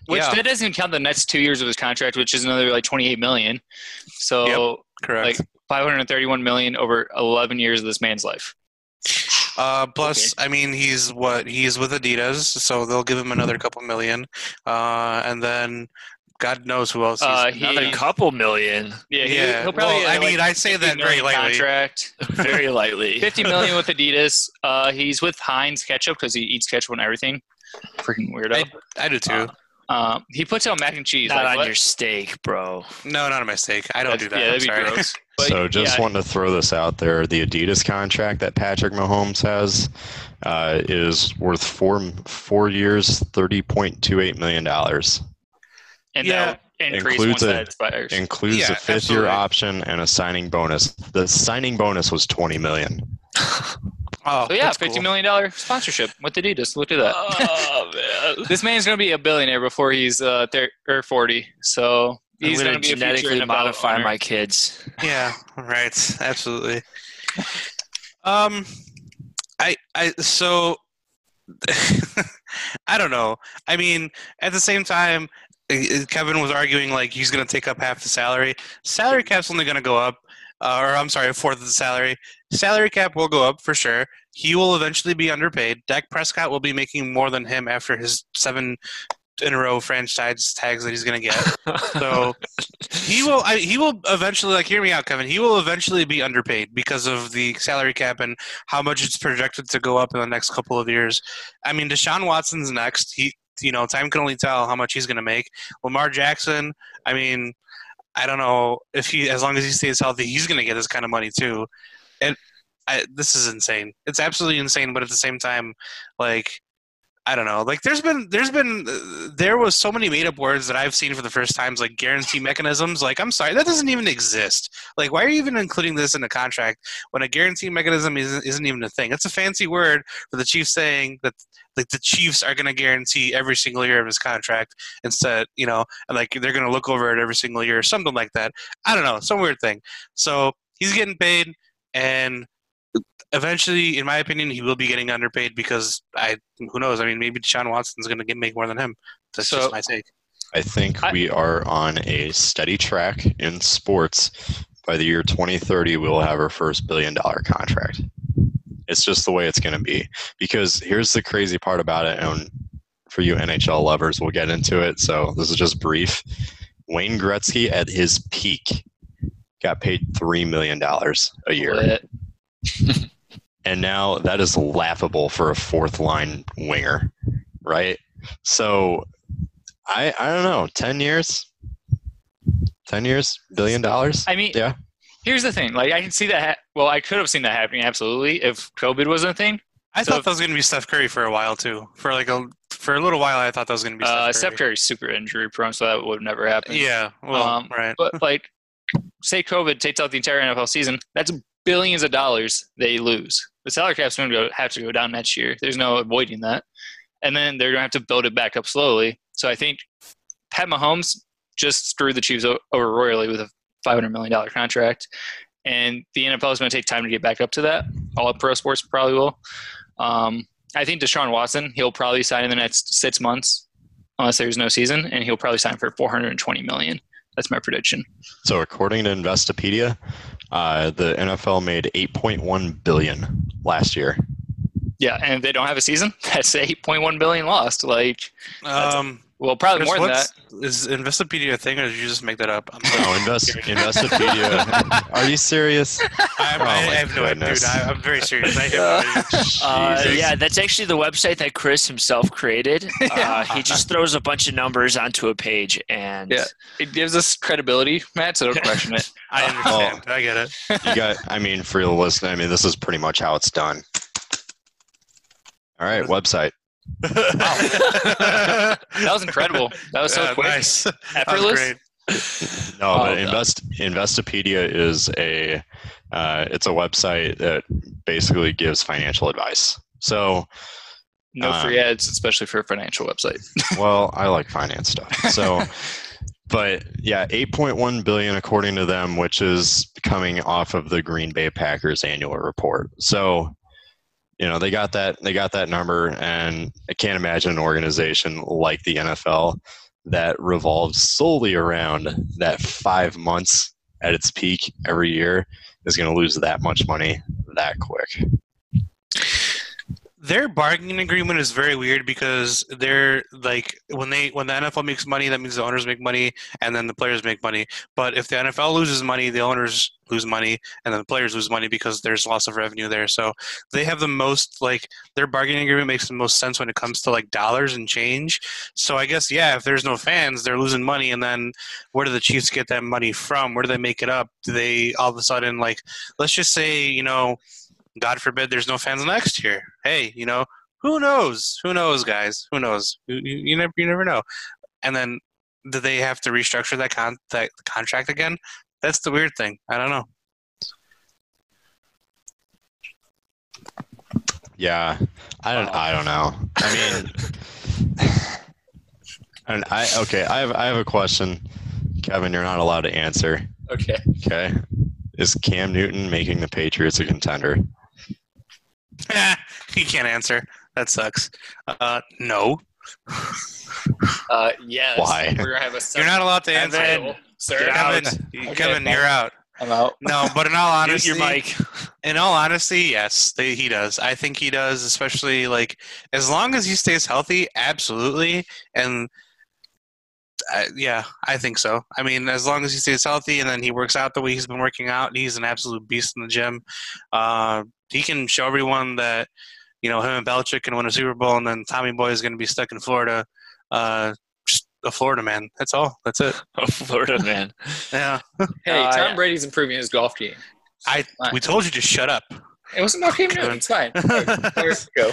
Which yeah, that doesn't count the next two years of his contract, which is another like 28 million. So Yep, correct. like 531 million over 11 years of this man's life. uh, plus, I mean, he's what he's with Adidas, so they'll give him another couple million, uh, and then God knows who else. He's, Uh, he- Another couple million, Yeah, he, yeah. will probably. well, I mean, like, I say that very lightly. Contract. very lightly. 50 million with Adidas. Uh, he's with Heinz ketchup because he eats ketchup and everything. Freaking weirdo. I do too. Um, he puts out mac and cheese. Not like, on what? your steak, bro. no, not a mistake. I don't do that. Yeah, I'm that'd be sorry. gross. But, so just yeah, wanting to throw this out there: the Adidas contract that Patrick Mahomes has uh, is worth four four years, thirty point two eight million dollars. And Yeah. that'll Includes once a- that expires. Includes Yeah, a fifth absolutely. year option and a signing bonus. The signing bonus was twenty million. Oh, so yeah, that's fifty cool. million dollar sponsorship with Adidas. Look at that. Oh man. this man's gonna be a billionaire before he's uh thir- or forty. So I'm he's gonna, gonna, be genetically NFL modify owner. my kids. Yeah, right. Absolutely. Um, I I so I don't know. I mean, at the same time, Kevin was arguing like he's going to take up half the salary. Salary cap's only going to go up, uh, or I'm sorry, a fourth of the salary. Salary cap will go up for sure. He will eventually be underpaid. Dak Prescott will be making more than him after his seven in a row franchise tags that he's going to get. So he will. I, he will eventually. Like, hear me out, Kevin. He will eventually be underpaid because of the salary cap and how much it's projected to go up in the next couple of years. I mean, Deshaun Watson's next. He, you know, time can only tell how much he's going to make. Lamar Jackson. I mean, I don't know if he, as long as he stays healthy, he's going to get this kind of money too. And I, this is insane. It's absolutely insane. But at the same time, like. I don't know. Like, there's been, there's been, uh, there was so many made up words that I've seen for the first times, like guarantee mechanisms. Like, I'm sorry, that doesn't even exist. Like, why are you even including this in the contract when a guarantee mechanism isn't, isn't even a thing? It's a fancy word for the Chiefs saying that, like, the Chiefs are going to guarantee every single year of his contract instead, you know, and like they're going to look over it every single year, or something like that. I don't know, some weird thing. So he's getting paid, and eventually, in my opinion, he will be getting underpaid because I, who knows? I mean, maybe Deshaun Watson's going to get make more than him. That's So- just my take. I think I- we are on a steady track in sports. By the year 2030, we will have our first billion dollar contract. It's just the way it's going to be. Because here's the crazy part about it, and for you NHL lovers, we'll get into it. So this is just brief. Wayne Gretzky at his peak got paid $3 million a year. Lit. And now that is laughable for a fourth line winger, right? So I I don't know, 10 years? 10 years? Billion dollars? I mean, Yeah. Here's the thing. Like, I can see that. Ha- well, I could have seen that happening absolutely if COVID wasn't a thing. I So thought if- that was going to be Steph Curry for a while too. For like a for a little while, I thought that was going to be Uh, Steph Steph Curry's super injury prone, so that would never happen. Yeah, well, Um, right. But like, say COVID takes out the entire NFL season, that's billions of dollars they lose. The salary cap's going to have to go down next year. There's no avoiding that. and then they're going to have to build it back up slowly. So I think Pat Mahomes just screwed the Chiefs over royally with a $500 million contract. And the NFL is going to take time to get back up to that. All pro sports probably will. Um, I think Deshaun Watson, he'll probably sign in the next six months, unless there's no season, and he'll probably sign for 420 million. That's my prediction. So according to Investopedia, uh, the NFL made 8.1 billion last year. Yeah, and if they don't have a season, that's 8.1 billion lost. Like, Um, well, probably Chris, more than that. Is what's- Investopedia a thing, or did you just make that up? I'm No, Invest Investopedia. Are you serious? I, Oh I, my I have no idea, goodness. dude. I, I'm very serious. I have no idea. Uh, yeah, that's actually the website that Chris himself created. Uh, he just throws a bunch of numbers onto a page, and Yeah. It gives us credibility, Matt, so don't question it. I understand. I get it. You got. I mean, for the listener, I mean, this is pretty much how it's done. All right, website. That was incredible. That was so Yeah, quick. nice. That was Effortless. great. No, Oh, but no. Invest Investopedia is a uh, it's a website that basically gives financial advice. So, No Um, free ads, especially for a financial website. well, I like finance stuff. So, but yeah, 8.1 billion according to them, which is coming off of the Green Bay Packers annual report. So, you know, they got that they got that number and I can't imagine an organization like the NFL that revolves solely around that 5 months at its peak every year is going to lose that much money that quick. Their bargaining agreement is very weird because they're like when they when the NFL makes money, that means the owners make money, and then the players make money. But if the NFL loses money, the owners lose money, and then the players lose money because there's loss of revenue there. So they have the most like their bargaining agreement makes the most sense when it comes to like dollars and change. So I guess yeah, if there's no fans, they're losing money, and then where do the Chiefs get that money from? Where do they make it up? Do they all of a sudden like let's just say you know God forbid there's no fans next year. Hey, you know, who knows? Who knows, guys? Who knows? You, you, you never you never know. And then do they have to restructure that con- that contract again? That's the weird thing. I don't know. Yeah, I don't. I don't know. I mean, and I okay. I have I have a question, Kevin. You're not allowed to answer. Okay. Okay, is Cam Newton making the Patriots a contender? you can't answer. That sucks. Uh, no, Uh, yes. Why? We're gonna have a. you're not allowed to answer. Evan, sir. get out. Kevin, Okay, Kevin, fine. you're out. I'm out. No, but in all mute honesty, your mic. in all honesty, yes, they, he does. I think he does, especially like as long as he stays healthy, absolutely. And uh, yeah, I think so. I mean, as long as he stays healthy and then he works out the way he's been working out, he's an absolute beast in the gym. Uh, he can show everyone that you know him and Belichick can win a Super Bowl, and then Tommy Boy is going to be stuck in Florida. Uh, just a Florida man. That's all. That's it. Oh, Florida man. Yeah. Hey, Uh, Tom yeah. Brady's improving his golf game. I we told you to shut up. It wasn't about Cam Newton. It's fine. Let's go.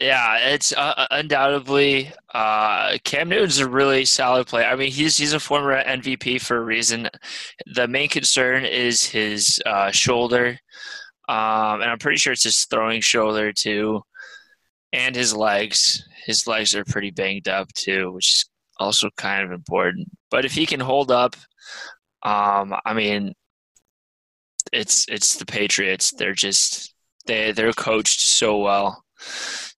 Yeah, it's uh, undoubtedly uh, Cam Newton's a really solid player. I mean, he's he's a former MVP for a reason. The main concern is his uh, shoulder, um, and I'm pretty sure it's his throwing shoulder too, and his legs. His legs are pretty banged up too, which is also kind of important. But if he can hold up, um, I mean, it's it's the Patriots. They're just they they're coached so well.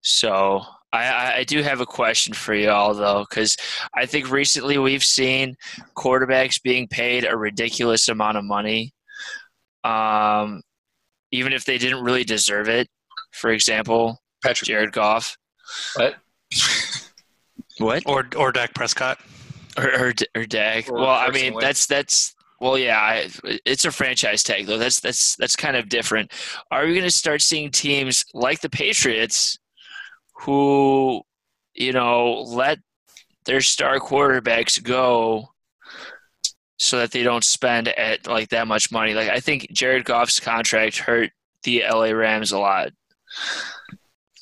So I, I, do have a question for you all though, because I think recently we've seen quarterbacks being paid a ridiculous amount of money, um, even if they didn't really deserve it. For example, Patrick. Jared Goff. What? What? Or or Dak Prescott. Or or, or Dak. Or Well, I mean personally. that's that's well, yeah. I, it's a franchise tag though. That's that's that's kind of different. Are we going to start seeing teams like the Patriots, who, you know, let their star quarterbacks go, so that they don't spend at like that much money? Like I think Jared Goff's contract hurt the LA Rams a lot.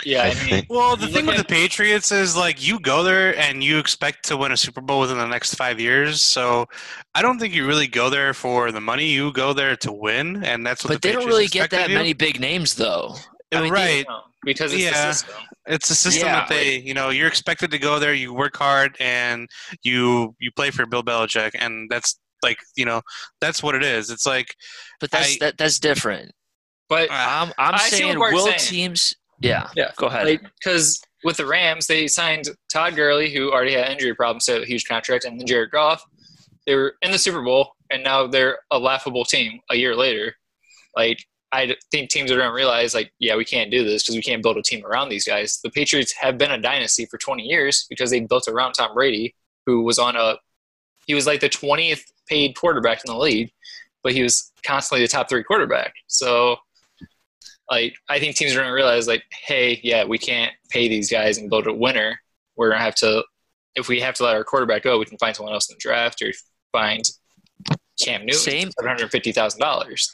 Yeah, I I mean, Well, the thing with the Patriots is like you go there and you expect to win a Super Bowl within the next five years. So I don't think you really go there for the money. You go there to win, and that's what. But the they don't really get that many big names though. Uh, I mean, right. No, because it's Yeah. the system. It's a system Yeah, that they, you know, you're expected to go there. You work hard and you you play for Bill Belichick, and that's like, you know, that's what it is. It's like, but that's I- that, that's different. But ah. I'm I'm I saying will saying. teams. Yeah. Yeah. Go ahead. because with the Rams, they signed Todd Gurley, who already had injury problems, so a huge contract, and then Jared Goff. They were in the Super Bowl, and now they're a laughable team a year later. Like i think teams are going to realize, like, yeah, we can't do this because we can't build a team around these guys. The Patriots have been a dynasty for 20 years because they built around Tom Brady, who was on a he was like the 20th paid quarterback in the league, but he was constantly the top three quarterback. So, like, I think teams are going to realize, like, hey, yeah, we can't pay these guys and build a winner. We're going to have to, if we have to let our quarterback go, we can find someone else in the draft or find Cam Newton Same. $750,000.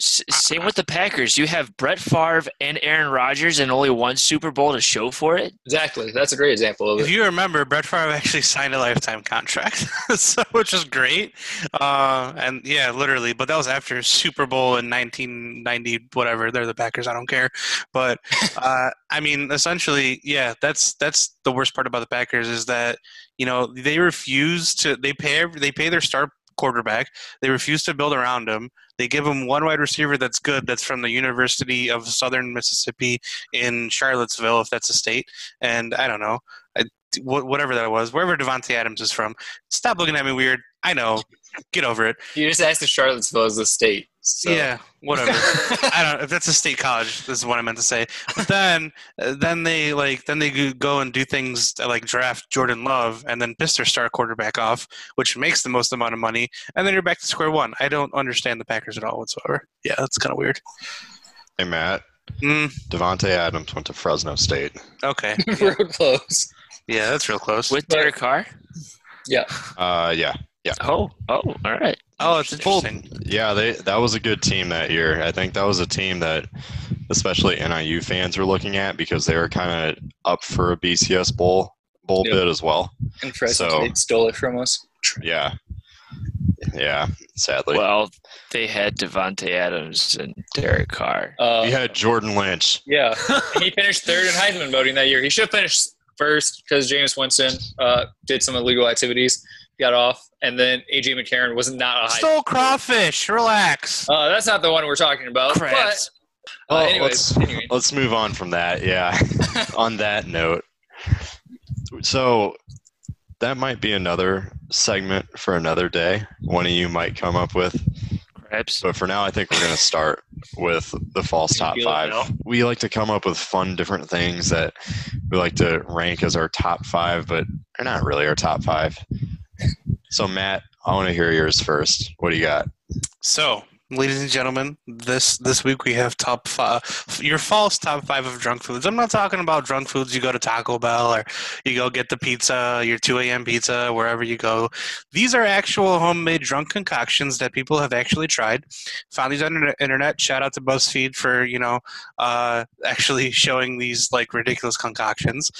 S- same with the Packers. You have Brett Favre and Aaron Rodgers and only one Super Bowl to show for it. Exactly, that's a great example of if it. you remember, Brett Favre actually signed a lifetime contract, so which is great. Uh, and yeah, literally, but that was after Super Bowl in 1990, whatever. They're the Packers. I don't care. But uh, I mean, essentially, yeah, that's that's the worst part about the Packers is that you know they refuse to. They pay they pay their star quarterback. They refuse to build around him. They give him one wide receiver that's good. That's from the University of Southern Mississippi in Charlottesville, if that's a state. And I don't know, I, wh- whatever that was, wherever Davante Adams is from. Stop looking at me weird. I know. Get over it. You just asked if Charlottesville is the state. So. Yeah, whatever. I don't. If that's a state college, this is what I meant to say. But then, uh, then they like, then they go- go and do things that, like draft Jordan Love and then piss their star quarterback off, which makes the most amount of money, and then you're back to square one. I don't understand the Packers at all whatsoever. Yeah, that's kind of weird. Hey Matt, Mm, Davante Adams went to Fresno State. okay. real close. Yeah, that's real close. With But- Derek Carr? Yeah. Uh, yeah, Oh, oh, all right. oh, it's Full- interesting. yeah. They that was a good team that year. I think that was a team that, especially NIU fans, were looking at because they were kind of up for a BCS bowl bowl Yep. bid as well. And Fresno So- State stole it from us. Yeah, yeah. Sadly, Well, they had Davante Adams and Derek Carr. Uh, we had Jordan Lynch. Yeah, he finished third in Heisman voting that year. He should have finished first because Jameis Winston uh, did some illegal activities, got off, and then AJ McCarron was not a Heisman. Stole crawfish. Relax. Uh, that's not the one we're talking about. Crabs. But, uh, Well, anyways, let's- anyway. Let's move on from that. Yeah. on that note, so that might be another segment for another day. One of you might come up with, Crabs. but for now, I think we're going to start with the false top five. We like to come up with fun, different things that we like to rank as our top five, but they're not really our top five. So, Matt, I want to hear yours first. What do you got? So, ladies and gentlemen, this this week we have top five, your false top five of drunk foods. I'm not talking about drunk foods. You go to Taco Bell or you go get the pizza, your 2 a.m. pizza, wherever you go. These are actual homemade drunk concoctions that people have actually tried. Found these on the internet. Shout out to BuzzFeed for you know uh, actually showing these like ridiculous concoctions.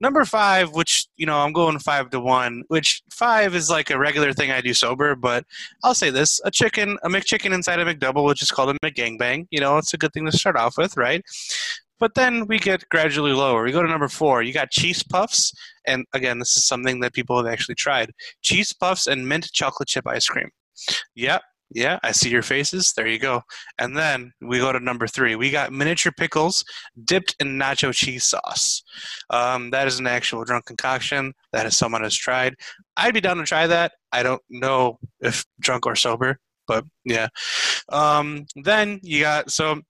Number five, which you know I'm going five to one, which five is like a regular thing I do sober, but I'll say this: a chicken, a McChicken inside a McDouble, which is called a McGangbang. You know, it's a good thing to start off with, right? But then we get gradually lower. We go to number four. You got cheese puffs, and again, this is something that people have actually tried: cheese puffs and mint chocolate chip ice cream. Yep, yeah, I see your faces. There you go. And then we go to number three. We got miniature pickles dipped in nacho cheese sauce. Um, that is an actual drunk concoction that someone has tried. I'd be down to try that. I don't know if drunk or sober, but yeah. Um, then you got so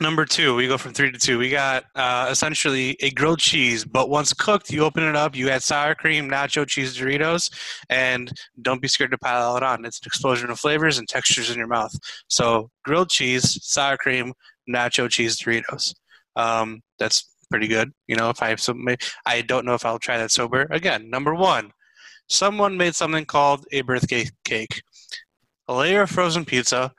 number two. We go from three to two. We got uh, essentially a grilled cheese, but once cooked, you open it up. You add sour cream, nacho cheese, Doritos, and don't be scared to pile it on. It's an explosion of flavors and textures in your mouth. So grilled cheese, sour cream, nacho cheese, Doritos. Um, that's pretty good. You know, if I have some, I don't know if I'll try that sober. Again, number one, someone made something called a birthday cake. A layer of frozen pizza,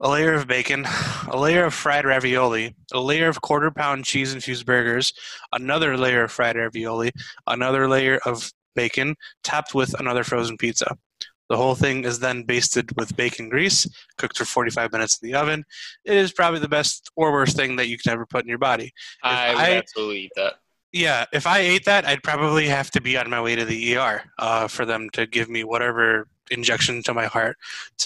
a layer of bacon, a layer of fried ravioli, a layer of quarter pound cheese infused burgers, another layer of fried ravioli, another layer of bacon, topped with another frozen pizza. The whole thing is then basted with bacon grease, cooked for 45 minutes in the oven. It is probably the best or worst thing that you can ever put in your body. I would I- absolutely eat that. Yeah, if I ate that, I'd probably have to be on my way to the ER uh, for them to give me whatever injection to my heart.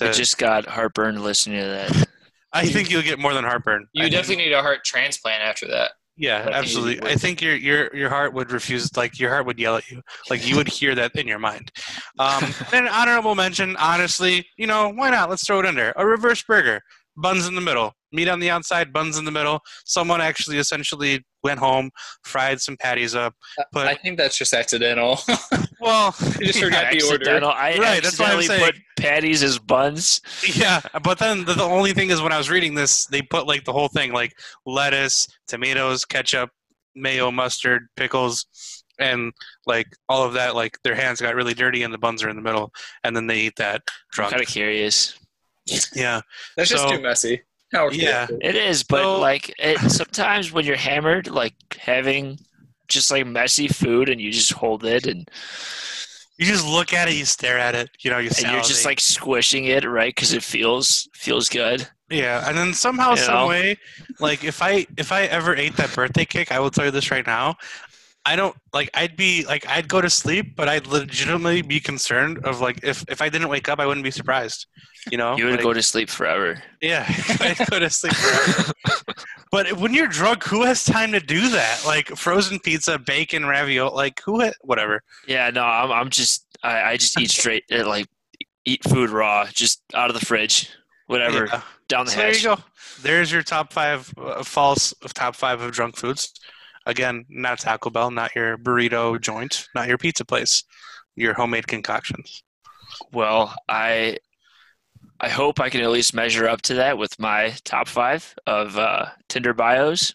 I just got heartburn listening to that. I think you'll get more than heartburn. You I mean, definitely need a heart transplant after that. Yeah, Like, absolutely. I think your your your heart would refuse. Like your heart would yell at you. Like you would hear that in your mind. Um, and an honorable mention. Honestly, you know why not? Let's throw it in there. A reverse burger, buns in the middle, meat on the outside, buns in the middle. Someone actually essentially went home, fried some patties up. But I think that's just accidental. well, you just forgot the order. Accidental- I Right, that's what I'm accidentally put patties as buns. yeah. But then the, the only thing is when I was reading this, they put like the whole thing, like lettuce, tomatoes, ketchup, mayo, mustard, pickles, and like all of that. Like their hands got really dirty, and the buns are in the middle, and then they eat that I'm drunk. kind of curious. Yeah, That's just too messy. How Yeah. It is, but So- like it, sometimes when you're hammered, like having just like messy food and you just hold it and, you just look at it, you stare at it, you know, you. and you're just like squishing it, right? Because it feels feels good. Yeah, and then somehow, You some know? way, like if I if I ever ate that birthday cake, I will tell you this right now. I don't like. I'd be like, I'd go to sleep, but I'd legitimately be concerned of like if if I didn't wake up, I wouldn't be surprised. You know, You would Like, go to sleep forever. Yeah, I'd go to sleep forever. but when you're drunk, who has time to do that? Like frozen pizza, bacon, ravioli. Like who? Ha- whatever. Yeah, no, I'm I'm just I, I just eat straight uh, like eat food raw, just out of the fridge, whatever, Yeah. down the So there you go. There's your top five uh, false top five of drunk foods. Again, not Taco Bell, not your burrito joint, not your pizza place, your homemade concoctions. Well, I I hope I can at least measure up to that with my top five of uh, Tinder bios.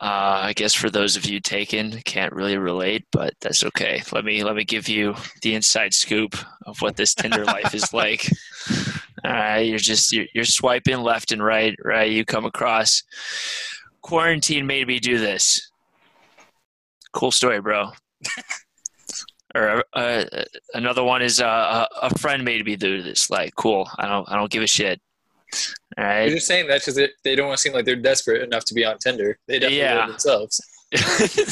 Uh, I guess for those of you taken, can't really relate, but that's okay. Let me let me give you the inside scoop of what this Tinder life is like. All right, you're just you're, you're swiping left and right, right? You come across quarantine made me do this. Cool story, bro. or uh, another one is uh, a a friend made me do this. Like, cool. I don't I don't give a shit. All You're just saying that because they don't want to seem like they're desperate enough to be on Tinder. They definitely Yeah. are themselves.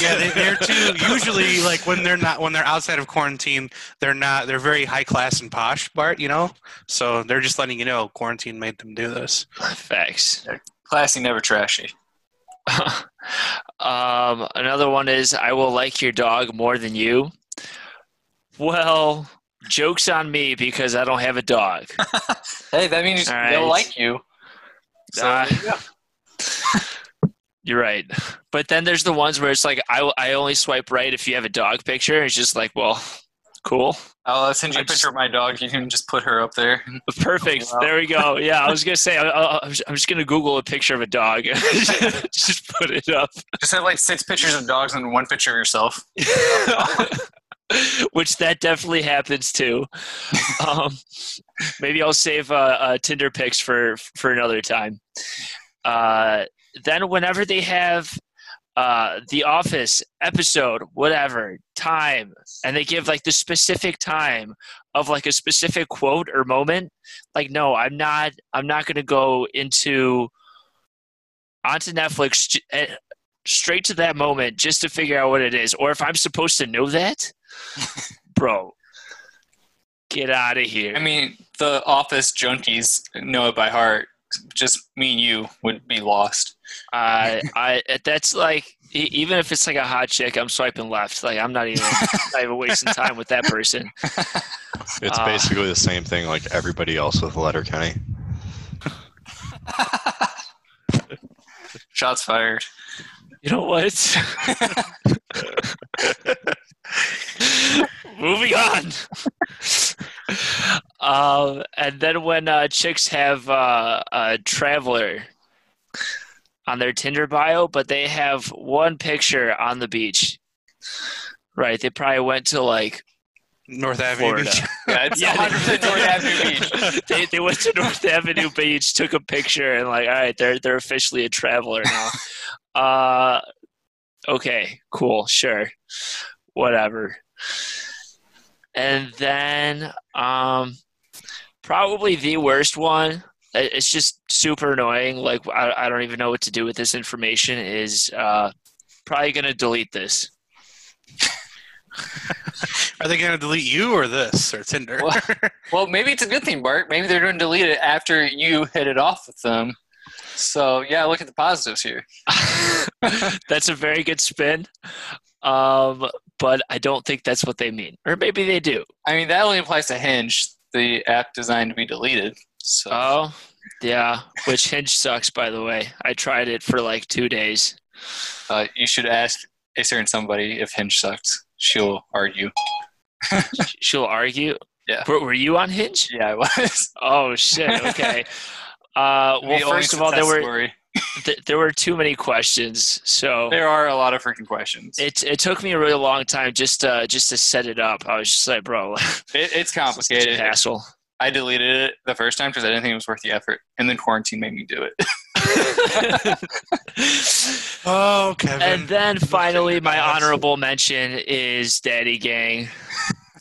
Yeah, they, they're too. Usually, like when they're not when they're outside of quarantine, they're not. They're very high class and posh, Bart. You know, so they're just letting you know quarantine made them do this. Facts. Classy, never trashy. um, another one is I will like your dog more than you. Well, jokes on me because I don't have a dog. Hey, that means All they'll like you. So, you you're right, but then there's the ones where it's like I I only swipe right if you have a dog picture. It's just like, well, cool, I'll send you I a picture just- of my dog. You can just put her up there. perfect. Wow. There we go. Yeah, I was gonna say I, I, I'm just- I'm just gonna Google a picture of a dog, just put it up. Just have like six pictures of dogs and one picture of yourself. which that definitely happens too. Um, maybe I'll save uh, uh, Tinder pics for for another time. Uh, then whenever they have uh, the Office episode, whatever time, and they give like the specific time of like a specific quote or moment, like no, I'm not. I'm not going to go into onto Netflix. eh, Straight to that moment just to figure out what it is, or if I'm supposed to know that, bro, get out of here. I mean, the office junkies know it by heart. Just me and you would be lost. I, I, that's like, e- even if it's like a hot chick, I'm swiping left. Like, I'm not even, not even wasting time with that person. It's Ah. basically the same thing like everybody else with Letterkenny. Shots fired. You know what? Moving on. um, and then when uh, chicks have uh, a traveler on their Tinder bio, but they have one picture on the beach. Right, they probably went to like North Avenue Florida. Beach. Yeah, it's Yeah, 100% North Avenue Beach. they, they went to North Avenue Beach, took a picture, and like, all right, they're they're officially a traveler now. Uh, okay, cool, sure, whatever. And then um, probably the worst one. It's just super annoying. Like I, I don't even know what to do with this information. Is uh, probably gonna delete this. Are they going to delete you or this or Tinder? Well- Well, maybe it's a good thing, Bart. Maybe they're going to delete it after you hit it off with them. So yeah, look at the positives here. that's a very good spin. Um, but I don't think that's what they mean. Or maybe they do. I mean, that only applies to Hinge, the app designed to be deleted. So Oh, yeah. Which Hinge sucks, by the way. I tried it for like two days. uh, you should ask a certain somebody if Hinge sucks. She'll argue. She'll argue. Yeah. Were, were you on Hinge? Yeah, I was. Oh shit. Okay. Uh, well, first of all, there were story. Th- there were too many questions, so there are a lot of freaking questions. it it took me a really long time just uh just to set it up. I was just like, bro, It, it's this is complicated. a hassle. I deleted it the first time because I didn't think it was worth the effort, and then quarantine made me do it. oh, Kevin. and then finally, my honorable mention is Daddy Gang,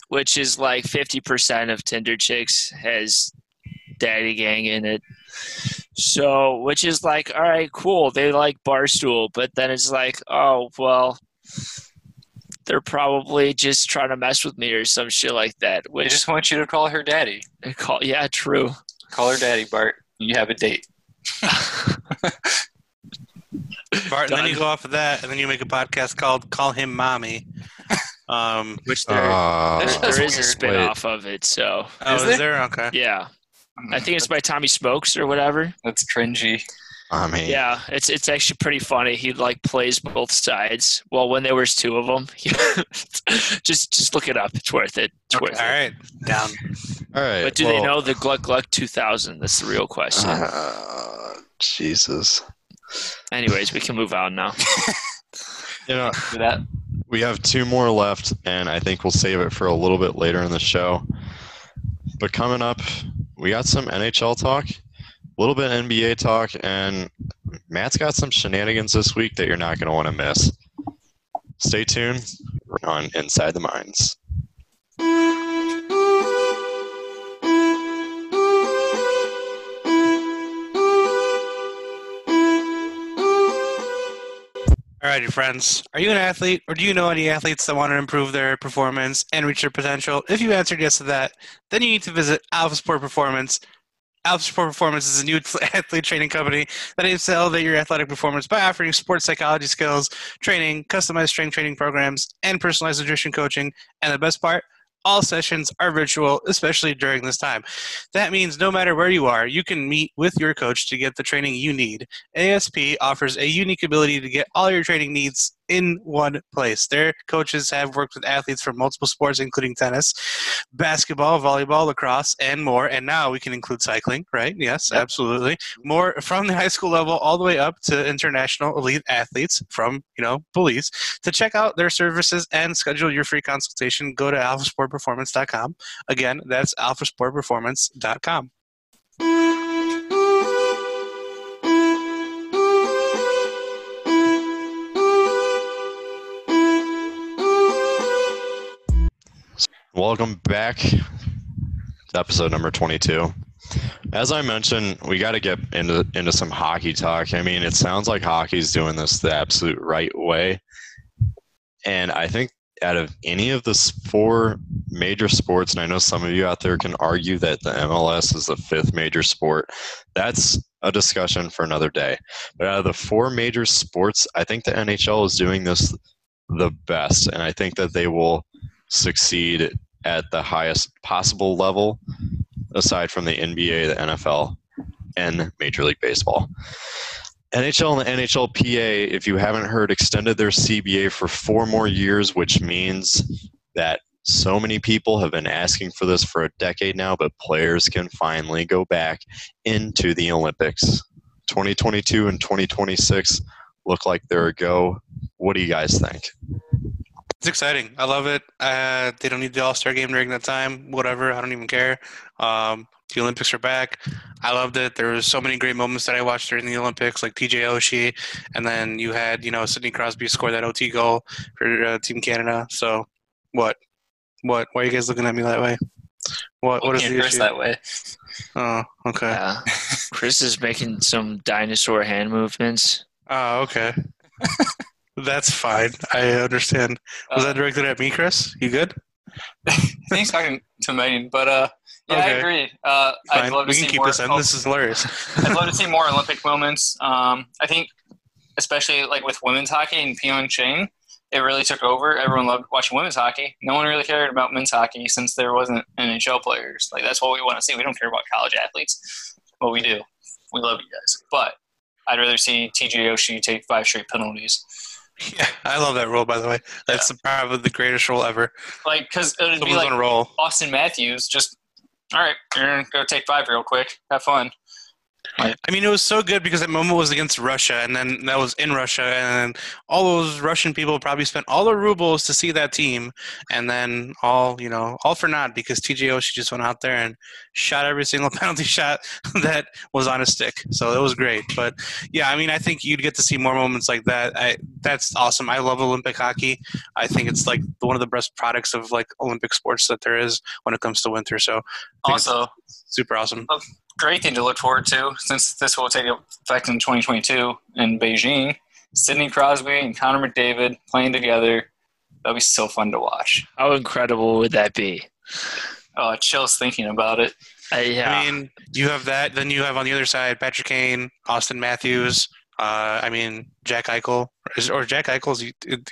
which is like fifty percent of Tinder chicks has Daddy Gang in it. So, which is like, all right, cool. They like Barstool, but then it's like, oh well, they're probably just trying to mess with me or some shit like that. I Which just want you to call her daddy. call, yeah, true. Call her daddy, Bart. You have a date. Bart, and then you go off of that, and then you make a podcast called "Call Him Mommy." Um, Which there, Uh, there is a weird. spin off of it. So oh, Is is, there? there? Okay. yeah, I think it's by Tommy Smokes or whatever. That's cringy. I mean, Yeah, it's it's actually pretty funny. He like plays both sides. Well, when there was two of them, just just look it up. It's worth it. It's Okay, worth All it. right. Down. all right. But do they know the Gluck Gluck 2000? That's the real question. Uh, Jesus. Anyways, we can move on now. You know, Do that. we have two more left, and I think we'll save it for a little bit later in the show. But coming up, we got some NHL talk, a little bit NBA talk, and Matt's got some shenanigans this week that you're not going to want to miss. Stay tuned on Inside the Mines. All right, your friends. Are you an athlete, or do you know any athletes that want to improve their performance and reach their potential? If you answered yes to that, then you need to visit Alpha Sport Performance. Alpha Sport Performance is a new athlete training company that aims to elevate your athletic performance by offering sports psychology skills, training, customized strength training programs, and personalized nutrition coaching. And the best part, all sessions are virtual, especially during this time. That means no matter where you are, you can meet with your coach to get the training you need. ASP offers a unique ability to get all your training needs in one place. Their coaches have worked with athletes from multiple sports, including tennis, basketball, volleyball, lacrosse, and more. And now we can include cycling, right? Yes, Yep. absolutely. More from the high school level all the way up to international elite athletes from, you know, police. To check out their services and schedule your free consultation, go to alphasportperformance.com. Again, that's alphasportperformance.com. Welcome back to episode number 22. As I mentioned, we got to get into into some hockey talk. I mean, it sounds like hockey's doing this the absolute right way. And I think out of any of the four major sports, and I know some of you out there can argue that the MLS is the fifth major sport, that's a discussion for another day. But out of the four major sports, I think the NHL is doing this the best. And I think that they will succeed at the highest possible level aside from the NBA, the NFL, and Major League Baseball. NHL and the NHLPA, if you haven't heard, extended their CBA for four more years, which means that so many people have been asking for this for a decade now, but players can finally go back into the Olympics. 2022 and 2026 look like they're a go. What do you guys think? It's exciting. I love it. Uh, they don't need the All Star game during that time. Whatever. I don't even care. Um, the Olympics are back. I loved it. There was so many great moments that I watched during the Olympics, like TJ Oshie, and then you had you know Sidney Crosby score that OT goal for uh, Team Canada. So, what? What? Why are you guys looking at me that way? What? What is the issue? that way? Oh, okay. Yeah. Chris is making some dinosaur hand movements. Oh, okay. That's fine. I understand. Was Uh, that directed at me, Chris? You good? I think talking to Megan, but uh, yeah, I agree. Uh, I'd love to We can see keep more. this in. oh, This is hilarious. I'd love to see more Olympic moments. Um, I think, especially like with women's hockey in Pyeongchang, it really took over. Everyone loved watching women's hockey. No one really cared about men's hockey since there wasn't NHL players. Like that's what we want to see. We don't care about college athletes. Well, we do. We love you guys, but I'd rather see TJ Oshie take five straight penalties. Yeah, I love that role. By the way, that's probably the greatest role ever. Like, because it would be like roll. Auston Matthews. Just all right, you're gonna go take five real quick. Have fun. I mean, it was so good because that moment was against Russia, and then that was in Russia, and all those Russian people probably spent all their rubles to see that team, and then all you know, all for naught because TJ Oshie just went out there and shot every single penalty shot that was on a stick. So it was great. But yeah, I mean, I think you'd get to see more moments like that. I, that's awesome. I love Olympic hockey. I think it's like one of the best products of like Olympic sports that there is when it comes to winter. So Also, super awesome. Great thing to look forward to since this will take effect in 2022 in Beijing. Sidney Crosby and Connor McDavid playing together. That'll be so fun to watch. How incredible would that be? Oh, chills thinking about it. Uh, yeah. I mean, you have that. Then you have on the other side Patrick Kane, Auston Matthews. Uh, I mean, Jack Eichel, Is- or Jack Eichel's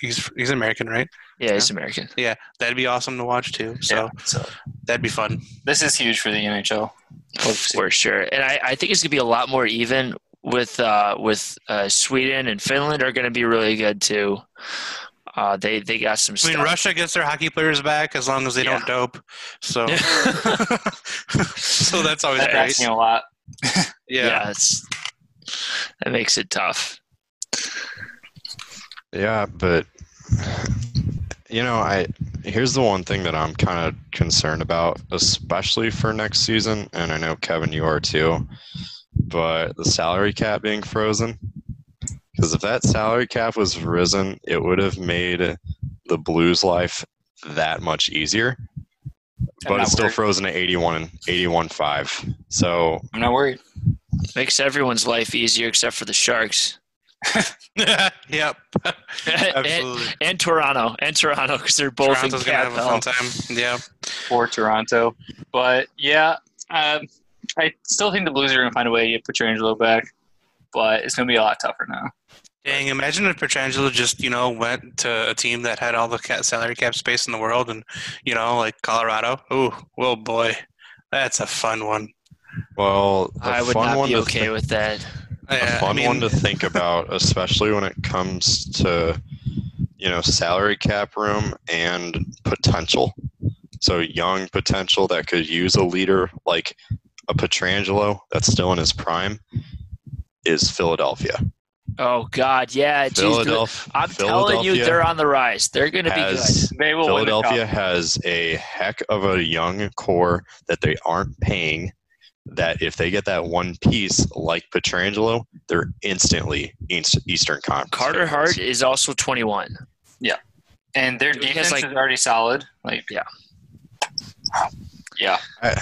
he's he's American, right? yeah, he's American. Yeah, that'd be awesome to watch too. So Yeah, so that'd be fun. this is huge for the NHL. For sure. And I, I think it's going to be a lot more even with uh, with uh, Sweden and Finland are going to be really good too. Uh, they they got some I stuff. mean, Russia gets their hockey players back as long as they Yeah. don't dope. So, so that's always That's great. a lot. yeah, Yeah. it's, that makes it tough. Yeah, but you know, I here's the one thing that I'm kind of concerned about, especially for next season, and I know Kevin, you are too. But the salary cap being frozen, because if that salary cap was risen, it would have made the Blues' life that much easier. But it's still worried. frozen at 81 and 81.5. So I'm not worried. Makes everyone's life easier except for the Sharks yep. and, Absolutely. and Toronto and Toronto because they're both Toronto's in gonna have a fun time. Yeah. for Toronto. But yeah, um, I still think the Blues are going to find a way to get Pietrangelo back, but it's going to be a lot tougher now. Dang, imagine if Pietrangelo just, you know, went to a team that had all the salary cap space in the world and, you know, like Colorado. Ooh, well, boy. That's a fun one. well, I would not be okay think- with that. A uh, fun I mean, one to think about, especially when it comes to you know salary cap room and potential. So young potential that could use a leader like a Pietrangelo that's still in his prime is Philadelphia. Oh God, yeah. Philadelphia. I'm telling you, they're on the rise. They're going to be good. They will Philadelphia cup. has a heck of a young core that they aren't paying. That if they get that one piece like Pietrangelo, they're instantly Eastern Conference. Carter. Hart is also 21. Yeah. and their Because, defense like- is already solid. Like, Yeah. yeah, I,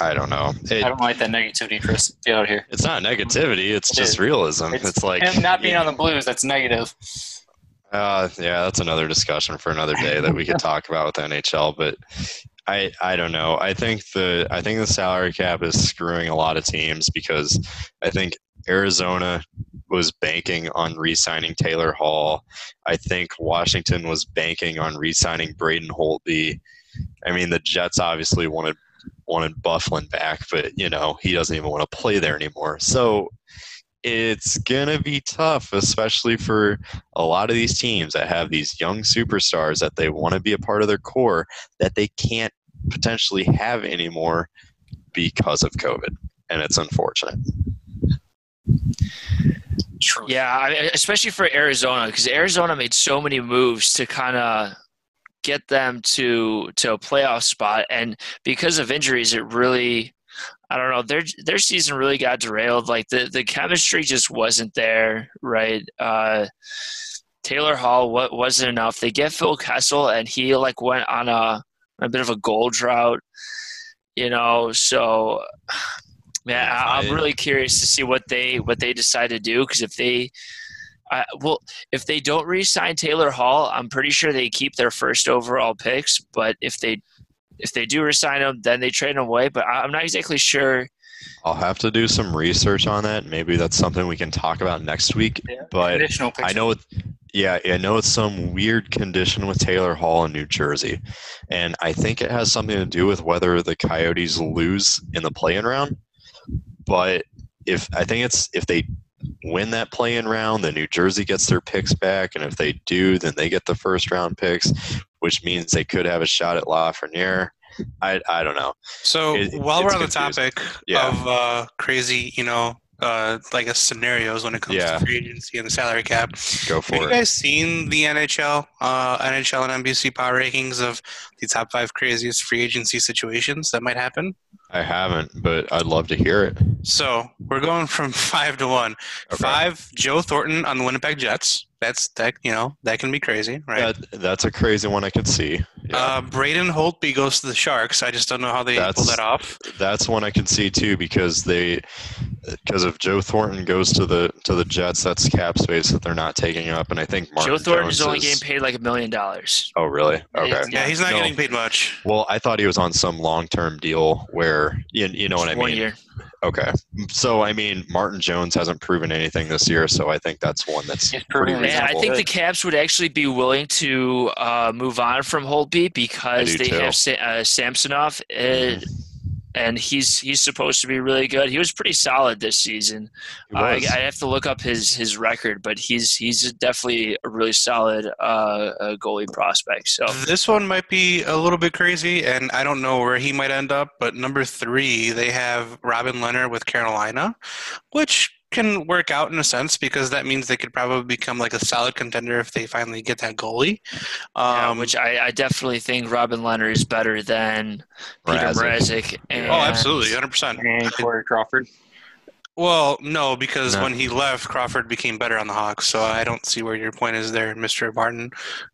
I don't know. It, I don't like that negativity, Chris. Get out of here. it's not negativity. It's It just is. realism. It's It's, like Him not being on the Blues, that's negative. Uh, yeah, that's another discussion for another day that we could talk about with NHL. But I, I don't know. I think the I think the salary cap is screwing a lot of teams because I think Arizona was banking on re-signing Taylor Hall. I think Washington was banking on re-signing Braden Holtby. I mean, the Jets obviously wanted wanted Byfuglien back, but you know he doesn't even want to play there anymore. So it's gonna be tough, especially for a lot of these teams that have these young superstars that they want to be a part of their core that they can't potentially have anymore because of COVID, and it's unfortunate. True. Yeah, especially for Arizona because Arizona made so many moves to kind of get them to to a playoff spot, and because of injuries, it really. I don't know. Their their season really got derailed. Like the, the chemistry just wasn't there, right? Uh, Taylor Hall what wasn't enough. They get Phil Kessel, and he like went on a a bit of a goal drought. You know, so man, I, I'm really curious to see what they what they decide to do because if they, well, if they don't re-sign Taylor Hall, I'm pretty sure they keep their first overall picks. But if they if they do resign him, then they trade him away. But I- I'm not exactly sure. I'll have to do some research on that. Maybe that's something we can talk about next week. But Conditional. I know it. Yeah, I know it's some weird condition with Taylor Hall in New Jersey, and I think it has something to do with whether the Coyotes lose in the play-in round. But if I think it's if they win that play-in round, then New Jersey gets their picks back, and if they do, then they get the first-round picks, which means they could have a shot at Lafreniere. I I don't know. So It- while we're on the topic Yeah. of uh, crazy, you know, uh, like guess scenarios when it comes Yeah. to free agency and the salary cap, Go for have for you guys seen the NHL, uh, NHL and NBC power rankings of the top five craziest free agency situations that might happen? I haven't, but I'd love to hear it. So we're going from five to one. Okay. Five, Joe Thornton on the Winnipeg Jets. That's that you know that can be crazy, right? That, that's a crazy one I could see. Yeah. Uh, Braden Holtby goes to the Sharks. I just don't know how they pull that off. that's one I can see too because they because if Joe Thornton goes to the to the Jets, that's cap space that they're not taking up, and I think Martin Joe Thornton Jones is only is- getting paid like a million dollars. Oh, really? Okay. Yeah. Yeah, he's not No. getting paid much. Well, I thought he was on some long term deal where you, you know what I One mean. year. Okay. So I mean, Martin Jones hasn't proven anything this year, so I think that's one that's pretty proven Man, I think the Caps would actually be willing to uh, move on from Holtby because they too. have Sa- uh, Samsonov, uh, and he's he's supposed to be really good. He was pretty solid this season. He I. I have to look up his his record, but he's he's definitely a really solid uh, uh, goalie prospect. So This one might be a little bit crazy, and I don't know where he might end up. But number three, they have Robin Lehner with Carolina, which can work out in a sense because that means they could probably become like a solid contender if they finally get that goalie. yeah, Um, which I, I definitely think Robin Lehner is better than Petr Mrazek. Mrazek. And, oh, absolutely, hundred percent. and Corey Crawford. Well, no, because No. when he left, Crawford became better on the Hawks. So I don't see where your point is there, Mister Barton.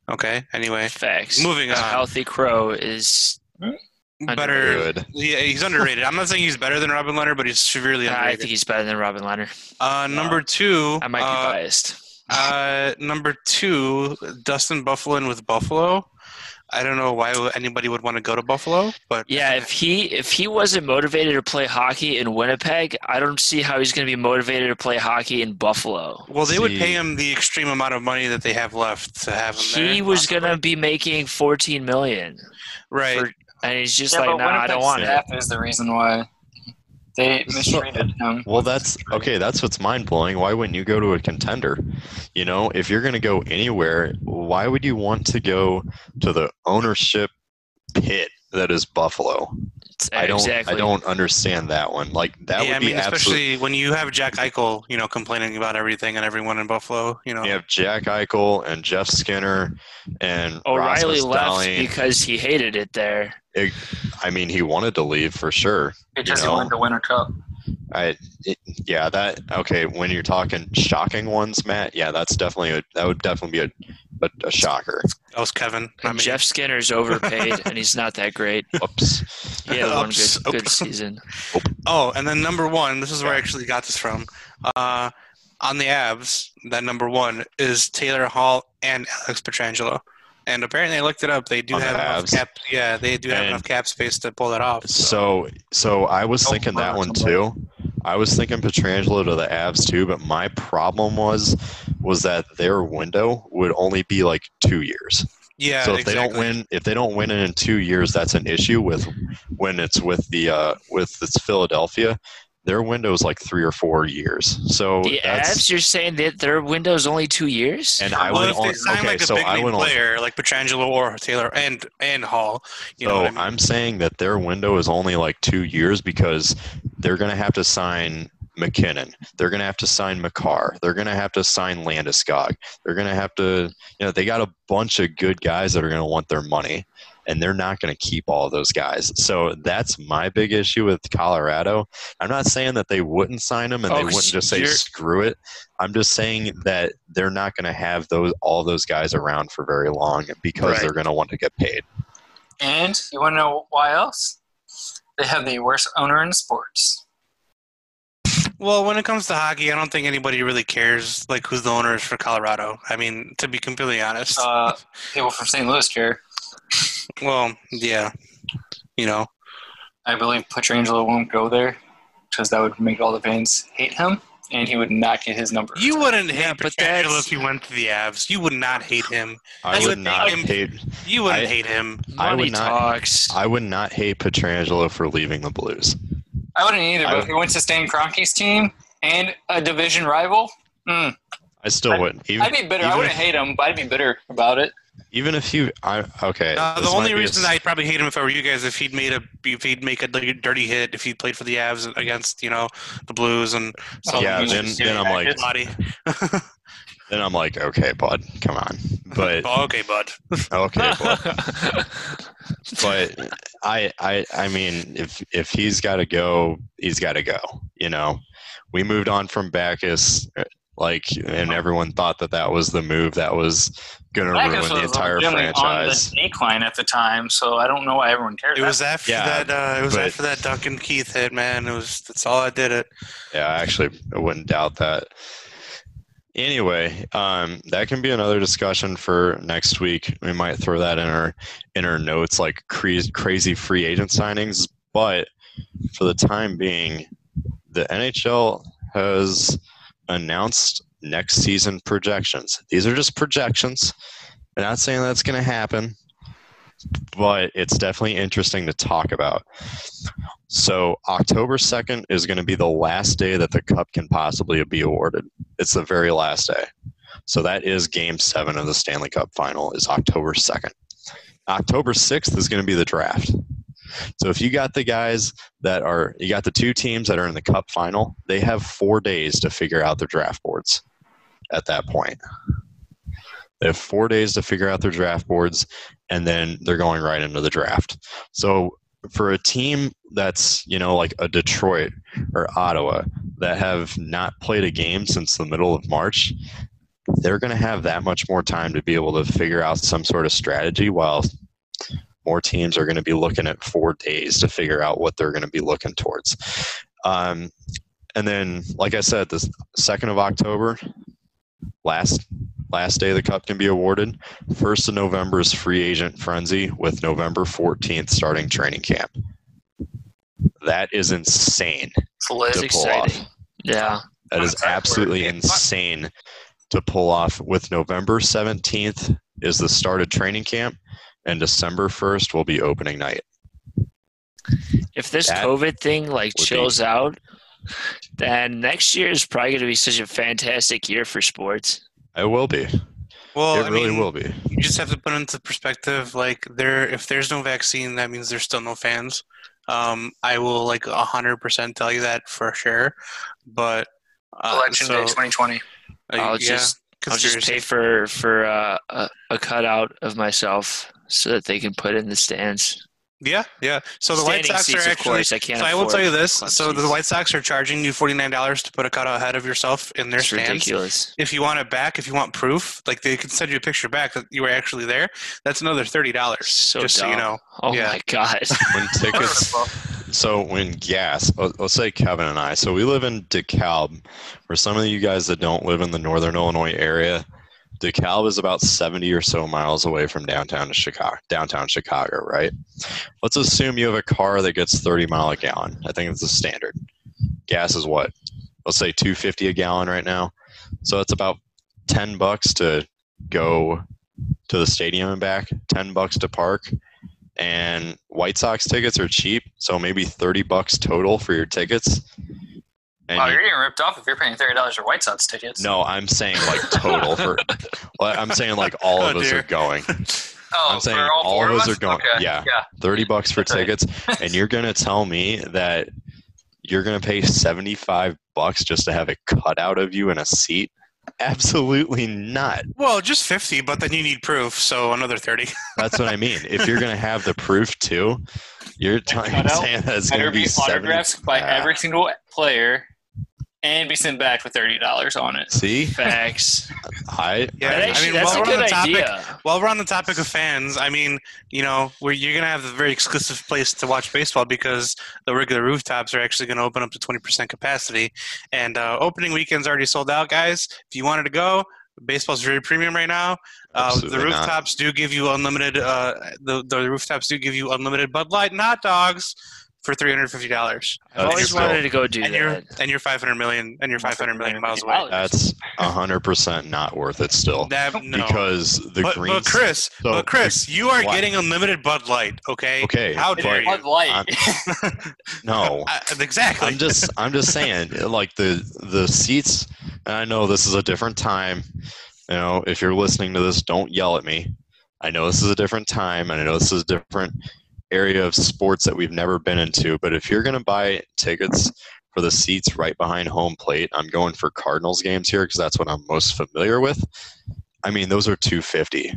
Okay, anyway, Facts. moving A on. healthy crow is Better. Good. Yeah, he's underrated. I'm not saying he's better than Robin Lehner, but he's severely I underrated. think he's better than Robin Lehner. Uh, number two, I might be uh, biased. uh, number two, Dustin Byfuglien with Buffalo. I don't know why anybody would want to go to Buffalo, but Yeah, if he if he wasn't motivated to play hockey in Winnipeg, I don't see how he's going to be motivated to play hockey in Buffalo. well, they would pay him the extreme amount of money that they have left to have him there. He was going to be making 14 million, right. for, and he's just yeah, like, but no, I don't Winnipeg's want it. staff is the reason why they mistreated him. Well, that's okay. That's what's mind blowing. Why wouldn't you go to a contender? You know, if you're going to go anywhere, why would you want to go to the ownership pit that is Buffalo? I don't. exactly. I don't understand that one. Like that yeah, would be mean, absolutely. especially when you have Jack Eichel, you know, complaining about everything and everyone in Buffalo. You know, You have Jack Eichel and Jeff Skinner and O'Reilly Rasmus left Dahlin. because he hated it there. I mean, he wanted to leave for sure. Because you he know. wanted to win a cup. I, it, yeah, that okay. When you're talking shocking ones, Matt, yeah, that's definitely a that would definitely be a, a, a shocker. that was Kevin. I mean, Jeff Skinner's overpaid, and he's not that great. Whoops. He had one Oops. good, good season. Oh, and then number one, this is where I actually got this from. Uh, on the Avs, that number one is Taylor Hall and Alex Pietrangelo. And apparently, I looked it up. They do On the have enough cap. Yeah, they do have And- enough cap space to pull that off. So, so I was thinking that one somebody. too. I was thinking Pietrangelo to the Avs too, but my problem was was that their window would only be like two years. yeah, so if exactly. they don't win, if they don't win it in two years, that's an issue with when it's with the uh, with it's Philadelphia. Their window is like three or four years. So The that's Avs, you're saying that their window's only two years? and I well, went if on. sign Okay, like a so big I name went on. player like Pietrangelo or Taylor and and Hall, you know so what I mean? I'm saying that their window is only like two years because they're going to have to sign MacKinnon. They're going to have to sign Makar. They're going to have to sign Landeskog. They're going to have to, you know, they got a bunch of good guys that are going to want their money, and they're not going to keep all of those guys. So that's my big issue with Colorado. I'm not saying that they wouldn't sign them and Oh, they wouldn't just say screw it. I'm just saying that they're not going to have those all those guys around for very long because Right. they're going to want to get paid. And you want to know why else? They have the worst owner in sports. Well, when it comes to hockey, I don't think anybody really cares like who's the owners for Colorado. I mean, to be completely honest. Uh, people from St. Louis care. Well, yeah, you know. I believe Pietrangelo won't go there because that would make all the fans hate him, and he would not get his number. You wouldn't hate but Pietrangelo if he went to the Avs. You would not hate him. I would would not think hate. You wouldn't I- hate him. I would not- talks. I would not hate Pietrangelo for leaving the Blues. I wouldn't either, I but would- if he went to Stan Kroenke's team and a division rival, mm, I still I'd- wouldn't. Even, I'd be bitter. I wouldn't if- hate him, but I'd be bitter about it. Even if you, I okay. Uh, the only might be a reason I'd probably hate him if I were you guys if he'd made a if he'd make a dirty- hit if he played for the Avs against you know the Blues and some Yeah, then then I'm like, then I'm like, okay, bud, come on. But okay, bud. okay, bud. but I, I, I mean, if if he's got to go, he's got to go. You know, we moved on from Backes, like, and everyone thought that that was the move that was going to ruin Backes the was entire legitimately on franchise. the decline at the time, so I don't know why everyone cared. It was after Yeah, that. Uh, it was but- after that Duncan Keith hit, man. It was that's all I did it. Yeah, actually, I wouldn't doubt that. Anyway, um, that can be another discussion for next week. We might throw that in our in our notes, like crazy, crazy free agent signings. But for the time being, the NHL has announced next season projections. These are just projections. I'm not saying that's going to happen, but it's definitely interesting to talk about. So October 2nd is going to be the last day that the cup can possibly be awarded. It's the very last day. So that is game 7 of the Stanley Cup final is October 2nd. October 6th is going to be the draft. So if you got the guys that are you got the two teams that are in the cup final, they have 4 days to figure out their draft boards at that point. They have 4 days to figure out their draft boards and then they're going right into the draft. So for a team that's you know like a Detroit or Ottawa that have not played a game since the middle of March, they're going to have that much more time to be able to figure out some sort of strategy while more teams are going to be looking at four days to figure out what they're going to be looking towards. Um, and then, like I said, the second of October, last last day the cup can be awarded. First of November is free agent frenzy with November 14th starting training camp. That is insane It's. To pull exciting. off. Yeah. That is absolutely insane to pull off. With November 17th is the start of training camp, and December 1st will be opening night. If this That COVID thing like would be- chills out, then next year is probably going to be such a fantastic year for sports. It will be. Well, it I really mean, will be. you just have to put into perspective. Like there, if there's no vaccine, that means there's still no fans. Um, I will like hundred percent tell you that for sure. But uh, Election so, day 2020. like, I'll yeah, just I'll just pay for for uh, a a cutout of myself so that they can put in the stands. Yeah, yeah. So the White Sox seats, are of actually. course. I can't. So I will tell you this. club So the. White Sox are charging you forty nine dollars to put a cutout ahead of yourself in their It's stands. ridiculous. If you want it back, if you want proof, like they can send you a picture back that you were actually there. That's another thirty dollars. So just so you dumb. know. Oh Yeah. my god. When tickets, so when gas, let- let's say Kevin and I, so we live in DeKalb. For some of you guys that don't live in the Northern Illinois area, DeKalb is about 70 or so miles away from downtown Chicago, downtown Chicago, right? Let's assume you have a car that gets 30 mile a gallon. I think it's the standard. Gas is what? Let's say 250 a gallon right now. So it's about 10 bucks to go to the stadium and back, 10 bucks to park. And White Sox tickets are cheap, so maybe 30 bucks total for your tickets. And Wow, you- you're getting ripped off if you're paying thirty dollars for White Sox tickets. no, I'm saying like total for. I'm saying like all of Oh, us dear. are going. oh, I'm saying for all, all of us us are going- Okay. yeah. yeah. Thirty bucks for tickets, and you're gonna tell me that you're gonna pay seventy five bucks just to have it cut out of you in a seat? Absolutely not. Well, just fifty, but then you need proof, so another thirty. That's what I mean. If you're gonna have the proof too, you're, t- you're cutout saying that it's Better gonna be be autographs 70 by Ah, every single player and be sent back with thirty dollars on it. See, Facts. I Yeah, That I mean, that's while a we're on good the topic- idea. While we're on the topic of fans, I mean, you know, where you're gonna have a very exclusive place to watch baseball because the regular rooftops are actually gonna open up to 20% capacity, and uh, opening weekend's already sold out, guys. If you wanted to go, baseball's very premium right now. Uh, the Absolutely not. rooftops do give you unlimited. Uh, the the rooftops do give you unlimited Bud Light and hot dogs for three hundred fifty dollars. I've That's always still- wanted to go do And you're that. and you're five hundred million and you're five hundred million miles away. that's hundred percent not worth it still That, no. because the but, green. but Chris, so but Chris, you are What? getting unlimited Bud Light. Okay. Okay, How dare you? Bud Light. I'm- no, Uh, exactly. I'm just I'm just saying like the the seats and I know this is a different time. You know, if you're listening to this, don't yell at me. I know this is a different time and I know this is a different area of sports that we've never been into, but if you're going to buy tickets for the seats right behind home plate, I'm going for Cardinals games here because that's what I'm most familiar with. I mean, those are 250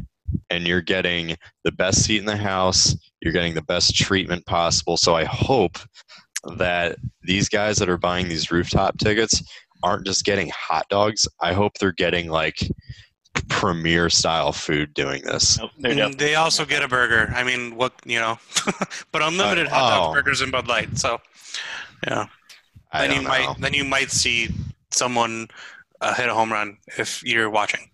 and you're getting the best seat in the house, you're getting the best treatment possible. So I hope that these guys that are buying these rooftop tickets aren't just getting hot dogs. I hope they're getting like premier style food doing this. Nope, they're Mm, definitely- they also get a burger. I mean, what you know, but unlimited Uh, hot dog oh. burgers and Bud Light. So, yeah. I Then you don't might then you might see someone uh, hit a home run if you're watching.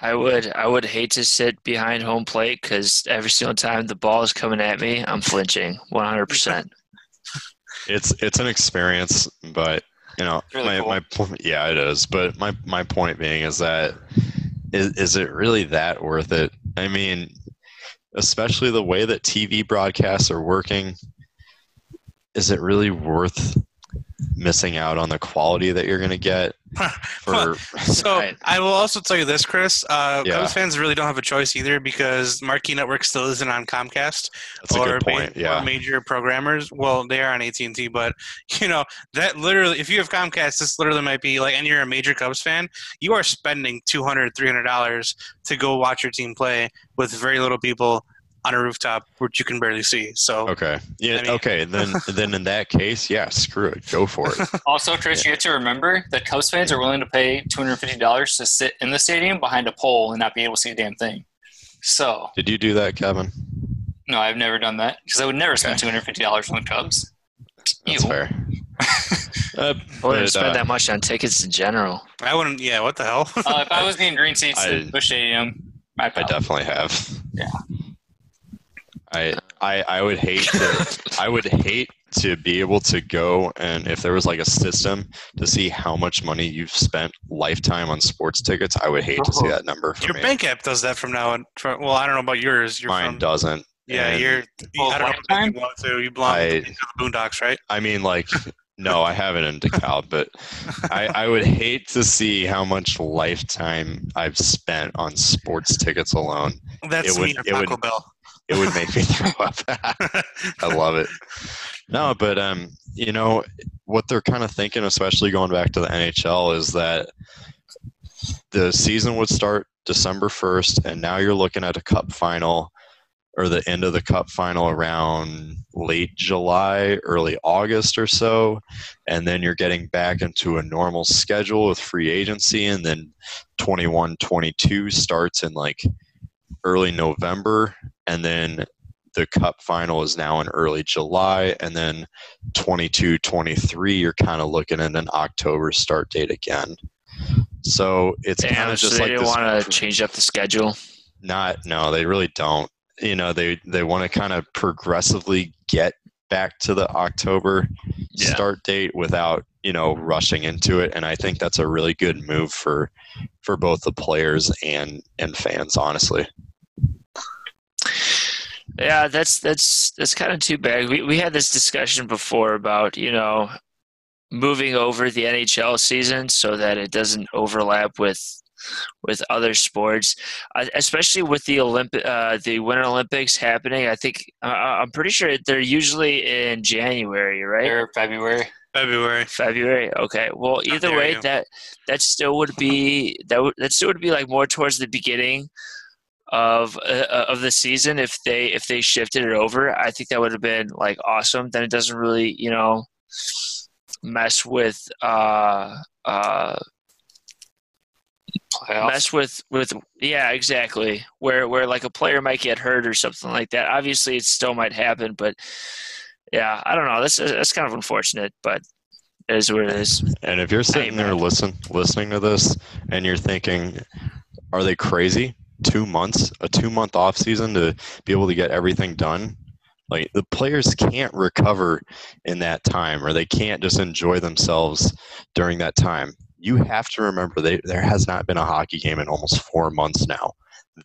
I would I would hate to sit behind home plate because every single time the ball is coming at me, I'm flinching 100. percent It's it's an experience, but you know, Really my, cool. my. Yeah, it is. But my my point being is that is is it really that worth it? I mean, especially the way that TV broadcasts are working, is it really worth missing out on the quality that you're going to get for? So Right. I will also tell you this, Chris. Uh, Yeah. Cubs fans really don't have a choice either because Marquee Network still isn't on Comcast That's a or, ma- point. or Yeah, major programmers. Well, they are on AT and T, but you know that literally, if you have Comcast, this literally might be like, and you're a major Cubs fan, you are spending 200 300 dollars to go watch your team play with very little people on a rooftop which you can barely see. So Okay. Yeah. I mean- okay. Then then in that case, yeah, screw it. Go for it. Also, Chris, you have to remember that Cubs fans are willing to pay two hundred fifty dollars to sit in the stadium behind a pole and not be able to see a damn thing. So, Did you do that, Kevin? no, I've never done that because I would never spend two hundred fifty dollars on the Cubs. That's Ew. fair. Uh, I wouldn't spend uh, that much on tickets in general. I wouldn't. Yeah, what the hell? Uh, if I was getting green seats I- at Busch Stadium, I, I definitely have. Yeah. I I I would hate to I would hate to be able to go and if there was like a system to see how much money you've spent lifetime on sports tickets, I would hate to see oh. that number for your me. bank app does that from now on. From, well, I don't know about yours. You're Mine from, doesn't. Yeah, and you're. Oh, I don't know if you want to. You belong I- to the Boondocks, right? I mean like no, I haven't in DeKalb, but I, I would hate to see how much lifetime I've spent on sports tickets alone. That's it would- me or it would- Taco Bell. It would make me throw up. I love it. No, but um, you know what they're kind of thinking, especially going back to the NHL, is that the season would start December first, and now you're looking at a Cup final or the end of the Cup final around late July, early August or so, and then you're getting back into a normal schedule with free agency, and then 21-22 starts in like early November, and then the cup final is now in early July, and then 22 23, you're kind of looking at an October start date again. So it's kind of so just they like didn't want to change up the schedule. Not, no, they really don't. You know, they they want to kind of progressively get back to the October Yeah. start date without you know rushing into it, and I think that's a really good move for for both the players and and fans. Honestly, Yeah, that's that's that's kind of too bad. We we had this discussion before about you know moving over the NHL season so that it doesn't overlap with with other sports, uh, especially with the Olympic uh, the Winter Olympics happening. I think uh, I'm pretty sure they're usually in January, right? Or February. February. February. Okay. Well, either way, you. that that still would be that would that still would be like more towards the beginning of uh, of the season if they if they shifted it over. I think that would have been like awesome. Then it doesn't really you know mess with uh uh, Playoffs. mess with with yeah exactly where where like a player might get hurt or something like that obviously it still might happen but yeah i don't know that's that's kind of unfortunate but it is what it is And if you're sitting there listen listening to this and you're thinking, are they crazy? Two months, a two month off season to be able to get everything done. Like the players can't recover in that time, or they can't just enjoy themselves during that time. You have to remember they, there has not been a hockey game in almost four months now.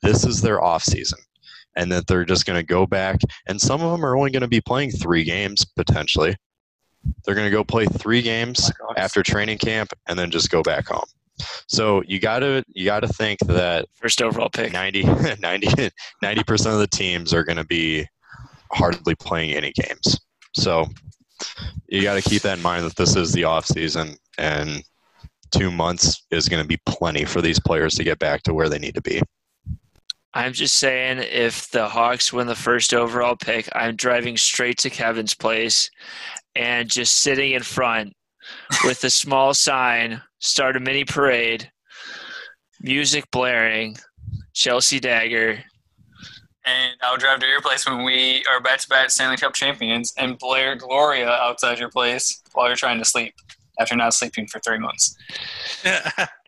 This is their off season, and that they're just going to go back. And some of them are only going to be playing three games potentially. They're going to go play three games after training camp and then just go back home. So you gotta you gotta think that first overall pick 90 percent of the teams are going to be hardly playing any games. So you got to keep that in mind that this is the off season and two months is going to be plenty for these players to get back to where they need to be. i'm just saying if the hawks win the first overall pick i'm driving straight to kevin's place and just sitting in front with a small sign start a mini parade music blaring chelsea dagger and I'll drive to your place when we are back-to-back Stanley Cup champions, and blare Gloria outside your place while you're trying to sleep after not sleeping for three months.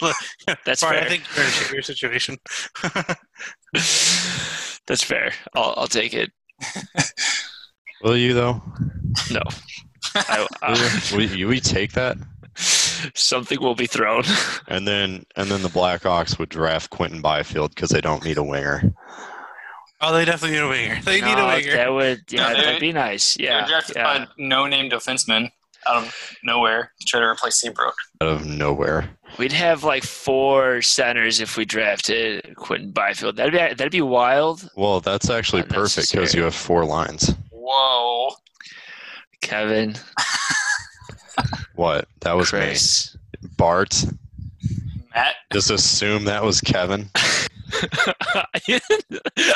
Look, That's Brian, fair. I think you're in a situation. That's fair. I'll, I'll take it. Will you though? No. I, Will you? Will you, will you take that? something will be thrown. And then and then the Blackhawks would draft Quinton Byfield because they don't need a winger. oh, they definitely need a winger. They need a winger. That would, yeah, No, that'd be nice. Yeah, drafted yeah. by no-name defenseman out of nowhere to try to replace Seabrook. Out of nowhere. We'd have like four centers if we drafted Quinton Byfield. That'd be that'd be wild, Well, that's actually perfect because you have four lines. Whoa. Kevin. What? That was me. Bart. Matt, Just assume that was Kevin.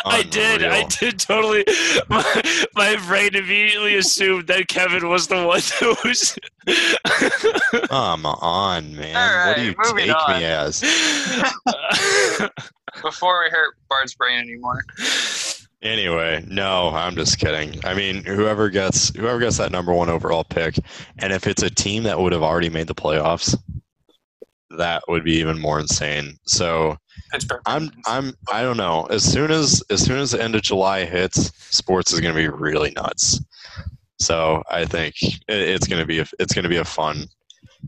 I did. I did totally. My, my brain immediately assumed that Kevin was the one who was. Come on, man. All what do you take on. me as? before we hurt Bart's brain anymore. Anyway, no, I'm just kidding. I mean, whoever gets whoever gets that number one overall pick, and if it's a team that would have already made the playoffs, that would be even more insane. So Pittsburgh. I'm I'm I don't know. As soon as as soon as the end of July hits, sports is going to be really nuts. So I think it, it's going to be a, it's going to be a fun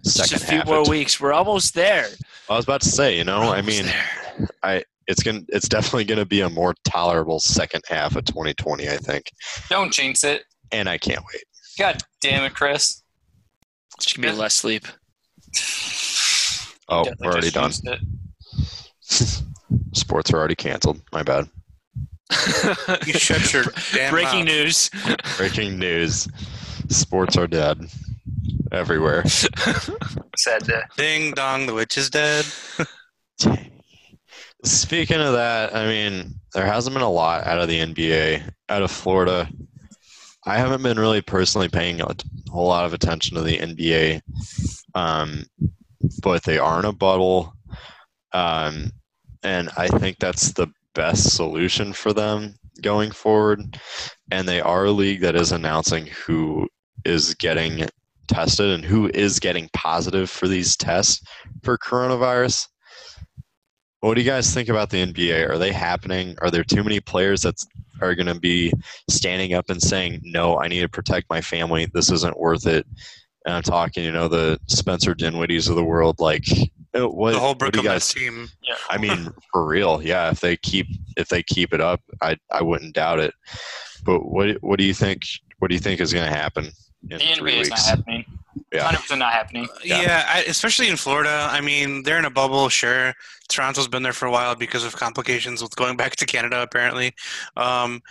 Just a few half. more weeks. We're almost there. I was about to say, you know, I mean, there. I it's going to it's definitely going to be a more tolerable second half of 2020, I think, Don't jinx it. and I can't wait. God damn it, Chris. It's gonna be less sleep. Oh, Definitely we're already done. Sports are already canceled. My bad. You shut your damn Breaking mouth. news. Breaking news: Sports are dead everywhere. Sad day. Ding dong, the witch is dead. Speaking of that, I mean, there hasn't been a lot out of the NBA, out of Florida. I haven't been really personally paying a whole lot of attention to the NBA, um, but they are in a bubble, um, and I think that's the best solution for them going forward. And they are a league that is announcing who is getting tested and who is getting positive for these tests for coronavirus. What do you guys think about the NBA? Are they happening? Are there too many players that are going to be standing up and saying, "No, I need to protect my family. This isn't worth it." And I'm talking, you know, the Spencer Dinwiddies of the world. Like, uh, what? The whole do Brooklyn you guys? team. Yeah. I mean, for real, yeah. If they keep if they keep it up, I I wouldn't doubt it. But what what do you think? What do you think is going to happen in The three NBA is not happening. Yeah. 100% not happening. Yeah. Yeah, I, especially in Florida. I mean, they're in a bubble, sure. Toronto's been there for a while because of complications with going back to Canada, apparently. Um,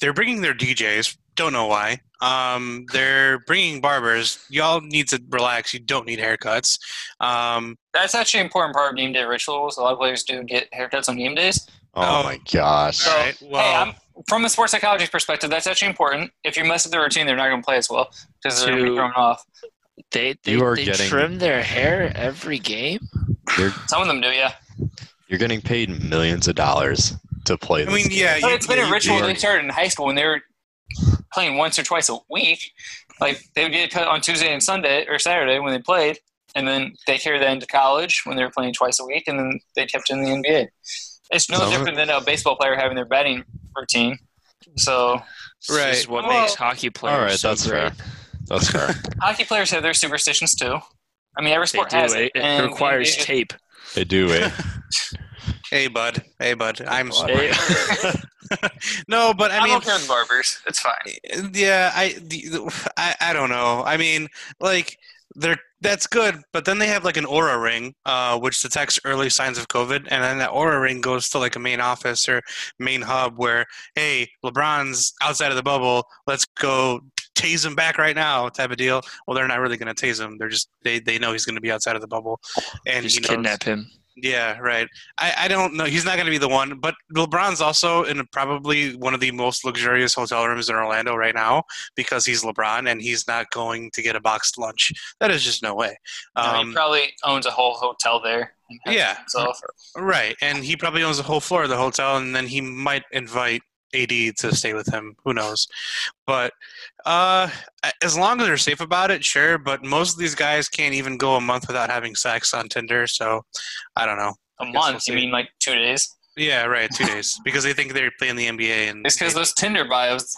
they're bringing their DJs. Don't know why. Um, they're bringing barbers. Y'all need to relax. You don't need haircuts. Um, That's actually an important part of game day rituals. A lot of players do get haircuts on game days. Oh, Oh. my gosh! So, All right, hey, well- I'm, from a sports psychologist perspective, that's actually important. If you mess up the routine, they're not going to play as well because they're going to To- be thrown off. They they, You are they getting- trim their hair every game. Some of them do, yeah. you're getting paid millions of dollars to play. I mean, game. yeah, But you- it's been a ritual they started in high school when they were playing once or twice a week. Like they would get cut on Tuesday and Sunday or Saturday when they played, and then they carried that into college when they were playing twice a week, and then they kept it in the NBA. It's no Some of it- different than a baseball player having their batting routine. So This is Right. what Well- makes hockey players all right, so that's great. fair. That's fair. hockey players have their superstitions too. I mean, every They sport do. has It, it. it and requires it- tape. They do eh? Hey, bud. Hey, bud. I'm Hey. sorry. no, but I I'm mean, okay with barbers. It's fine. yeah, I, the- I, I don't know. I mean, like they're that's good, but then they have like an Oura ring, uh, which detects early signs of COVID, and then that Oura ring goes to like a main office or main hub where, hey, LeBron's outside of the bubble. Let's go tase him back right now, type of deal. Well, they're not really going to tase him. They're just they they know he's going to be outside of the bubble, and Just kidnap him. yeah, right. I, I don't know. He's not going to be the one, but LeBron's also in probably one of the most luxurious hotel rooms in Orlando right now because he's LeBron and he's not going to get a boxed lunch. That is just no way. No, he Um, probably owns a whole hotel there. Yeah. himself. right. And he probably owns the whole floor of the hotel, and then he might invite AD to stay with him. Who knows? But uh, as long as they're safe about it, sure. But most of these guys can't even go a month without having sex on Tinder. So I don't know. A month? we'll you mean like two days? Yeah, right. Two days because they think they're playing the NBA and It's because those Tinder bios.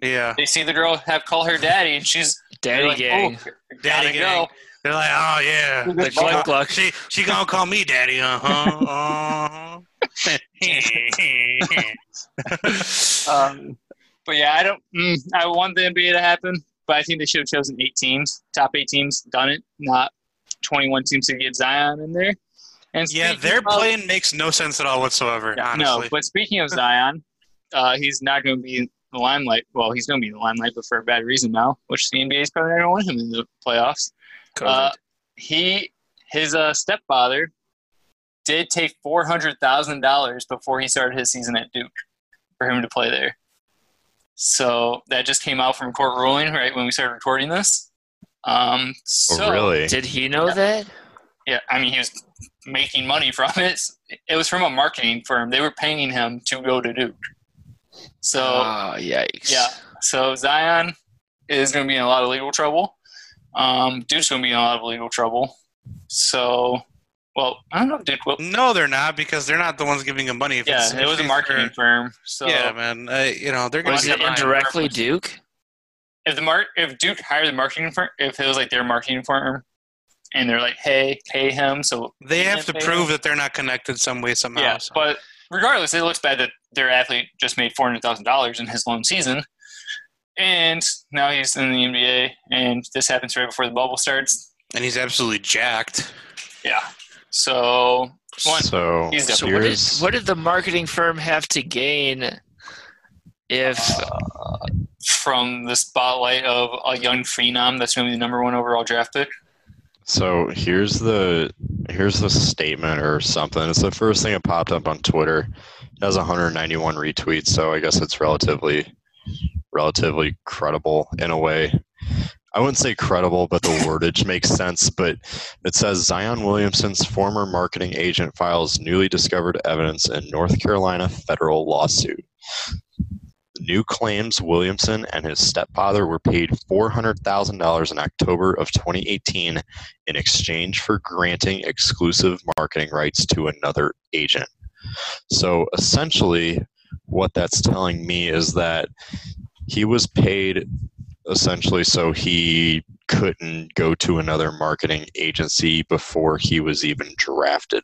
yeah, They see the girl have call her daddy, and she's Daddy they're like, gang. "Oh, Daddy gotta gang. go. they're like, oh yeah, The Like, she, gonna, she she gonna call me daddy, uh huh, uh huh. Um, but yeah, I don't. Mm, I want the NBA to happen, but I think they should have chosen eight teams, top eight teams, done it, not twenty-one teams to get Zion in there. And yeah, their of- plan makes no sense at all whatsoever. Yeah, honestly, no, but speaking of Zion, uh, he's not going to be in the limelight. Well, he's going to be in the limelight, but for a bad reason now, which the NBA is probably not going to want him in the playoffs. Uh, he, his uh, stepfather, did take four hundred thousand dollars before he started his season at Duke for him to play there. So that just came out from court ruling right when we started recording this. Um, so, oh, really? Did he know that? Yeah, I mean he was making money from it. It was from a marketing firm. They were paying him to go to Duke. So oh, yikes. yeah. So Zion is going to be in a lot of legal trouble. Um, Duke's going to be in a lot of legal trouble. So, well, I don't know if Duke will. no, they're not because they're not the ones giving him money. If Yeah, it's- it was a marketing firm. So yeah, man. Uh, you know they're gonna Was be it indirectly Duke? if the mar- if Duke hired the marketing firm, if it was like their marketing firm, and they're like, "Hey, pay him," so They have to prove him. that they're not connected some way somehow. Yeah, so. but regardless, it looks bad that their athlete just made four hundred thousand dollars in his lone season, and now he's in the NBA, and this happens right before the bubble starts. and he's absolutely jacked. Yeah, so one, so So what did, what did the marketing firm have to gain if uh, from the spotlight of a young phenom that's going to be the number one overall draft pick. so here's the here's the statement or something. It's the first thing that popped up on Twitter. It has 191 retweets, so I guess it's relatively relatively credible in a way. I wouldn't say credible, but the wordage makes sense. But it says Zion Williamson's former marketing agent files newly discovered evidence in North Carolina federal lawsuit. The new claims Williamson and his stepfather were paid $400,000 in October of 2018 in exchange for granting exclusive marketing rights to another agent. So essentially, what that's telling me is that he was paid essentially so he couldn't go to another marketing agency before he was even drafted.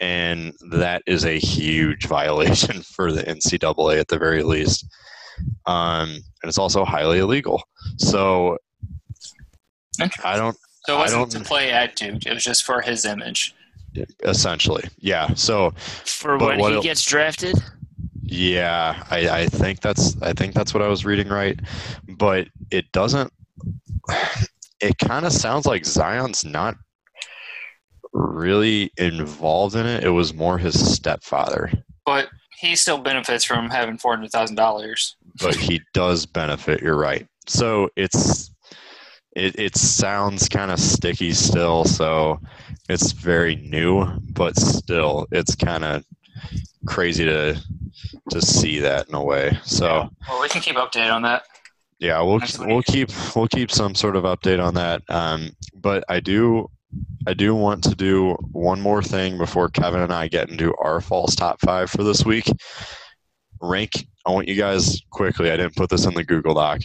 And that is a huge violation for the NCAA at the very least. Um, and it's also highly illegal. So I don't So it wasn't don't- to play at Duke; it was just for his image. essentially, yeah. So for when what he el- gets drafted? Yeah, I, I think that's I think that's what I was reading right, but it doesn't. It kind of sounds like Zion's not really involved in it. It was more his stepfather, But he still benefits from having four hundred thousand dollars. but he does benefit. You're right. So it's it, it sounds kind of sticky still, so it's very new, but still, it's kind of crazy to to see that in a way. So Well, we can keep updated on that. yeah, we'll we'll keep we'll keep some sort of update on that. Um, but I do I do want to do one more thing before Kevin and I get into our false top five for this week. Rank. I want you guys quickly. I didn't put this in the Google Doc.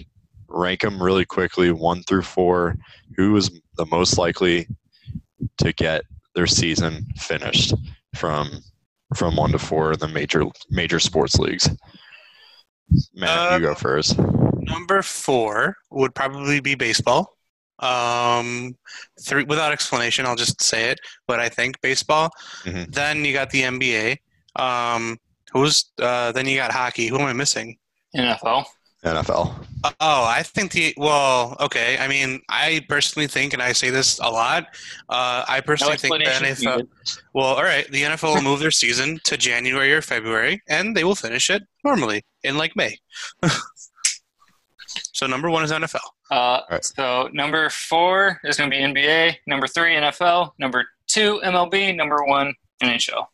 Rank them really quickly, one through four. Who is the most likely to get their season finished from from one to four in the major major sports leagues? Matt, you go Uh, first. Number four would probably be baseball. Um, three without explanation, I'll just say it. But I think baseball. Mhm. Then you got the NBA. Um, who's uh, then you got hockey. Who am I missing? NFL. NFL. Oh, I think the well, okay. I mean, I personally think, and I say this a lot. Uh, I No personally think the NFL. needed. Well, all right, the NFL will move their season to January or February, and they will finish it normally in like May. so number one is NFL. Uh, right. So number four is going to be NBA. Number three, NFL. Number two, MLB. Number one, NHL.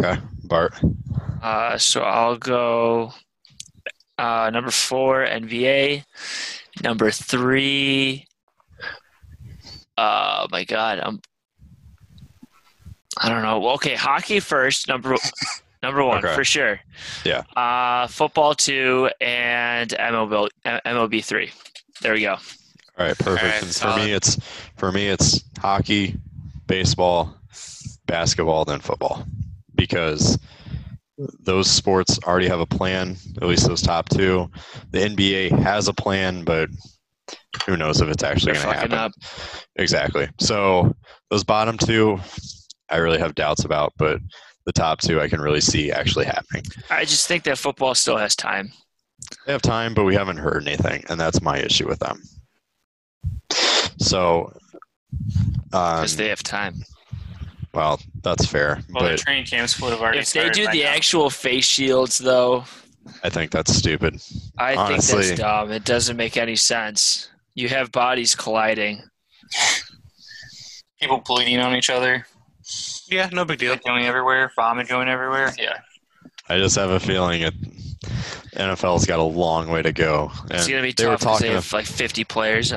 Okay, Bart. Uh, so I'll go uh, number four, NBA. Number three. Oh my God, I'm. I don't know. Well, Okay, hockey first. Number number one Okay. for sure. Yeah. Uh, football two and MLB MLB three. There we go. All right, perfect. right, and for me, it's for me, it's hockey, baseball, basketball, then football, because those sports already have a plan. At least those top two. The NBA has a plan, but who knows if it's actually going to happen? up. Exactly. So those bottom two, I really have doubts about, but the top two, I can really see actually happening. I just think that football still has time. They have time, but we haven't heard anything, and that's my issue with them. So, um, because they have time. Well, that's fair, Well, the but training camps would have already If they do the now. actual face shields, though, I think that's stupid. I think that's dumb. It doesn't make any sense. You have bodies colliding. people bleeding on each other, Yeah, no big deal. blood going everywhere, vomit going everywhere. Yeah. I just have a feeling it. NFL's got a long way to go, and It's gonna be they were tough because they talking. have like 50 players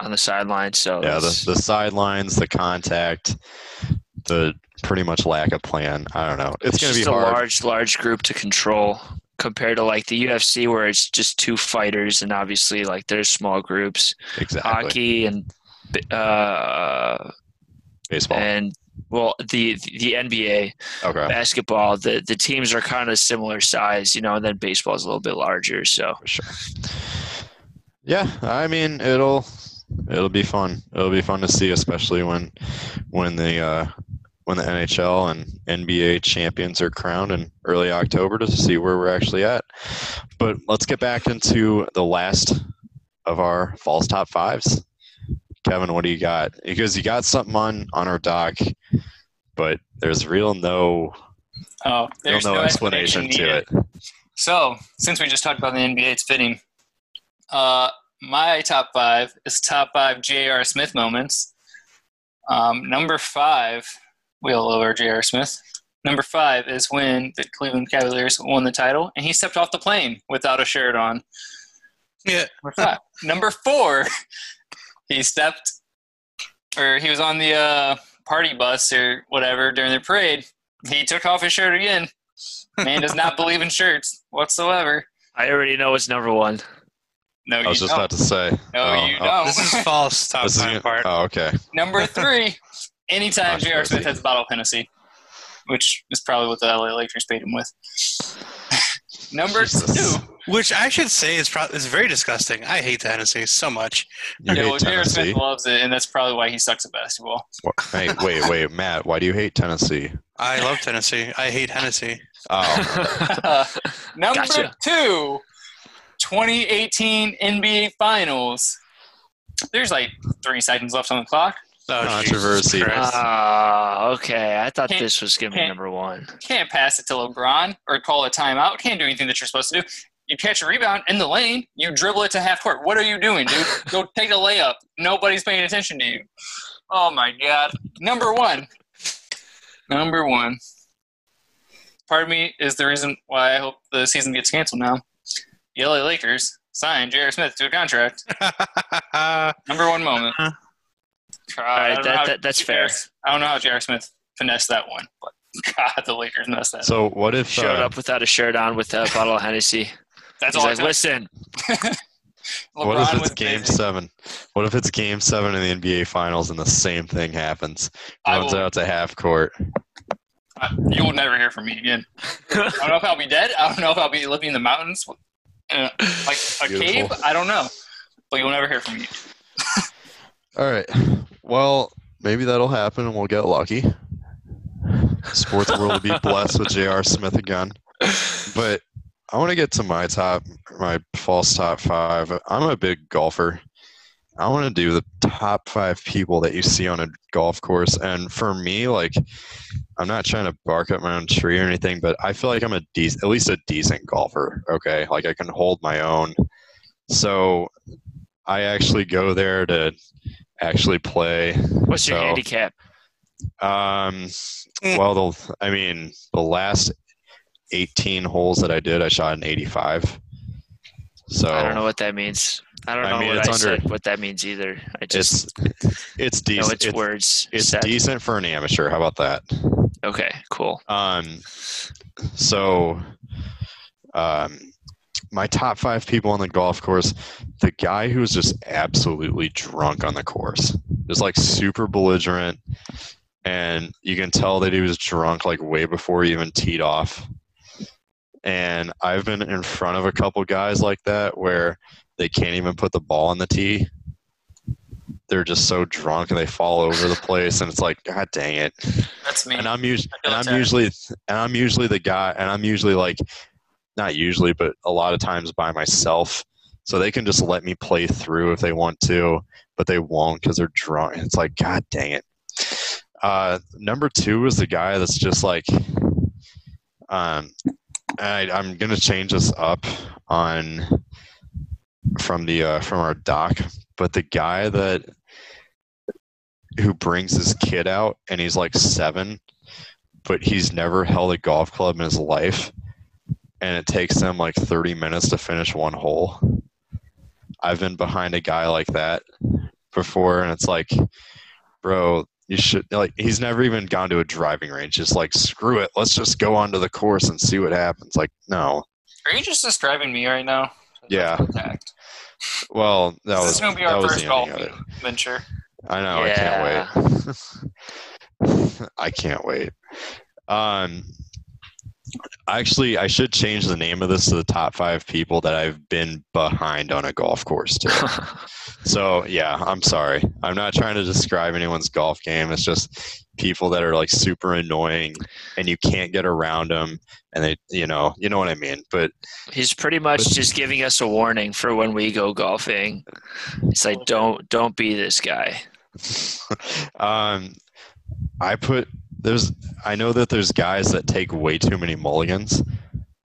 on the sidelines. So yeah, the, the sidelines, the contact, the pretty much lack of plan. I don't know. It's, it's going to just be a hard. large, large group to control compared to like the UFC where it's just two fighters and obviously like there's small groups. exactly. Hockey and uh, Baseball. and well the the NBA okay. basketball the the teams are kind of similar size, you know, and then baseball is a little bit larger. So for sure. Yeah, I mean it'll it'll be fun. It'll be fun to see, especially when when the uh, when the NHL and NBA champions are crowned in early October to see where we're actually at. But let's get back into the last of our false top fives. Kevin, what do you got? Because you got something on on our doc, but there's real no Oh, real there's no, no, explanation, to it. So, since we just talked about the NBA, it's fitting. Uh, my top five is top five J.R. Smith moments. Um, number five, we all love our J.R. Smith. Number five is when the Cleveland Cavaliers won the title and he stepped off the plane without a shirt on. Yeah, Number five. Number four, he stepped, or he was on the uh, party bus or whatever during the parade. He took off his shirt again. Man does not believe in shirts whatsoever. I already know it's number one. No, I you was just don't. about to say. No, oh, you oh, don't. this is false. Top this is five part. Oh, okay. Number three, anytime J.R. Smith has a bottle of Hennessy, which is probably what the LA Lakers paid him with. Number Jesus. two, Which I should say is pro- is very disgusting. I hate the Hennessy so much. You yeah, hate well, J.R. Tennessee. Smith loves it, and that's probably why he sucks at basketball. What- Hey, wait, wait, Matt. Why do you hate Tennessee? I love Tennessee. I hate Hennessy. Oh, Number Gotcha. two, 2018 NBA Finals. There's like three seconds left on the clock. Oh, Controversy. Jesus Christ. Ah, okay. I thought Can't- this was gonna be number one. Can't pass it to LeBron or call a timeout. Can't do anything that you're supposed to do. You catch a rebound in the lane, you dribble it to half court. What are you doing, dude? Go take a layup. Nobody's paying attention to you. Oh my god. Number one. Number one. Part of me is the reason why I hope the season gets canceled now. The LA Lakers signed J.R. Smith to a contract. Number one moment. God, All I right, don't know that, how that that's fair. I don't know how J.R. Smith finessed that one, but God, the Lakers messed that. up. So what if Showed uh, up without a shirt on with a bottle of Hennessy. That's He's all. like, listen, what if it's game busy. seven? What if it's game seven in the NBA finals and the same thing happens? I Runs will- out to half court. I- You will never hear from me again. I don't know if I'll be dead. I don't know if I'll be living in the mountains, in a, like a Beautiful. cave. I don't know, but you'll never hear from me. All right. Well, maybe that'll happen and we'll get lucky. Sports world will be blessed with J.R. Smith again. But I want to get to my top, my false top five. I'm a big golfer. I want to do the top five people that you see on a golf course. And for me, like, I'm not trying to bark up my own tree or anything, but I feel like I'm a decent, at least a decent golfer. Okay. Like, I can hold my own. So I actually go there to actually play. what's your handicap? Um, Mm. well, the I mean, the last 18 holes that I did, I shot an 85. So I don't know what that means. I don't I know mean, what I under- said, what that means either. I just it's it's know decent. it's, It's, words. it's said. decent for an amateur. How about that? Okay, cool. Um, so, um, my top five people on the golf course, the guy who was just absolutely drunk on the course, just like super belligerent, and you can tell that he was drunk like way before he even teed off. And I've been in front of a couple guys like that where they can't even put the ball on the tee. They're just so drunk and they fall over the place, and it's like, God dang it! That's me. and I'm usually and I'm usually and I'm usually the guy and I'm usually like not usually but a lot of times by myself. So they can just let me play through if they want to but they won't because they're drunk. It's like god dang it. Uh, number two is the guy that's just like um I, i'm gonna change this up on from the uh, from our doc but the guy that who brings his kid out and he's like seven, but he's never held a golf club in his life, and it takes them like 30 minutes to finish one hole. I've been behind a guy like that before, and it's like, bro, you should like. He's never even gone to a driving range. Just like, screw it, let's just go onto the course and see what happens. Like, no, Are you just describing me right now? Yeah. Well, that this was going to be our first golf venture. I know. I can't wait. I can't wait. Um, actually, I should change the name of this to the top five people that I've been behind on a golf course to. so yeah, I'm sorry. I'm not trying to describe anyone's golf game. It's just people that are like super annoying and you can't get around them, and they, you know, you know what I mean. But He's pretty much just giving us a warning for when we go golfing. It's like don't don't be this guy. um, I put there's I know that there's guys that take way too many mulligans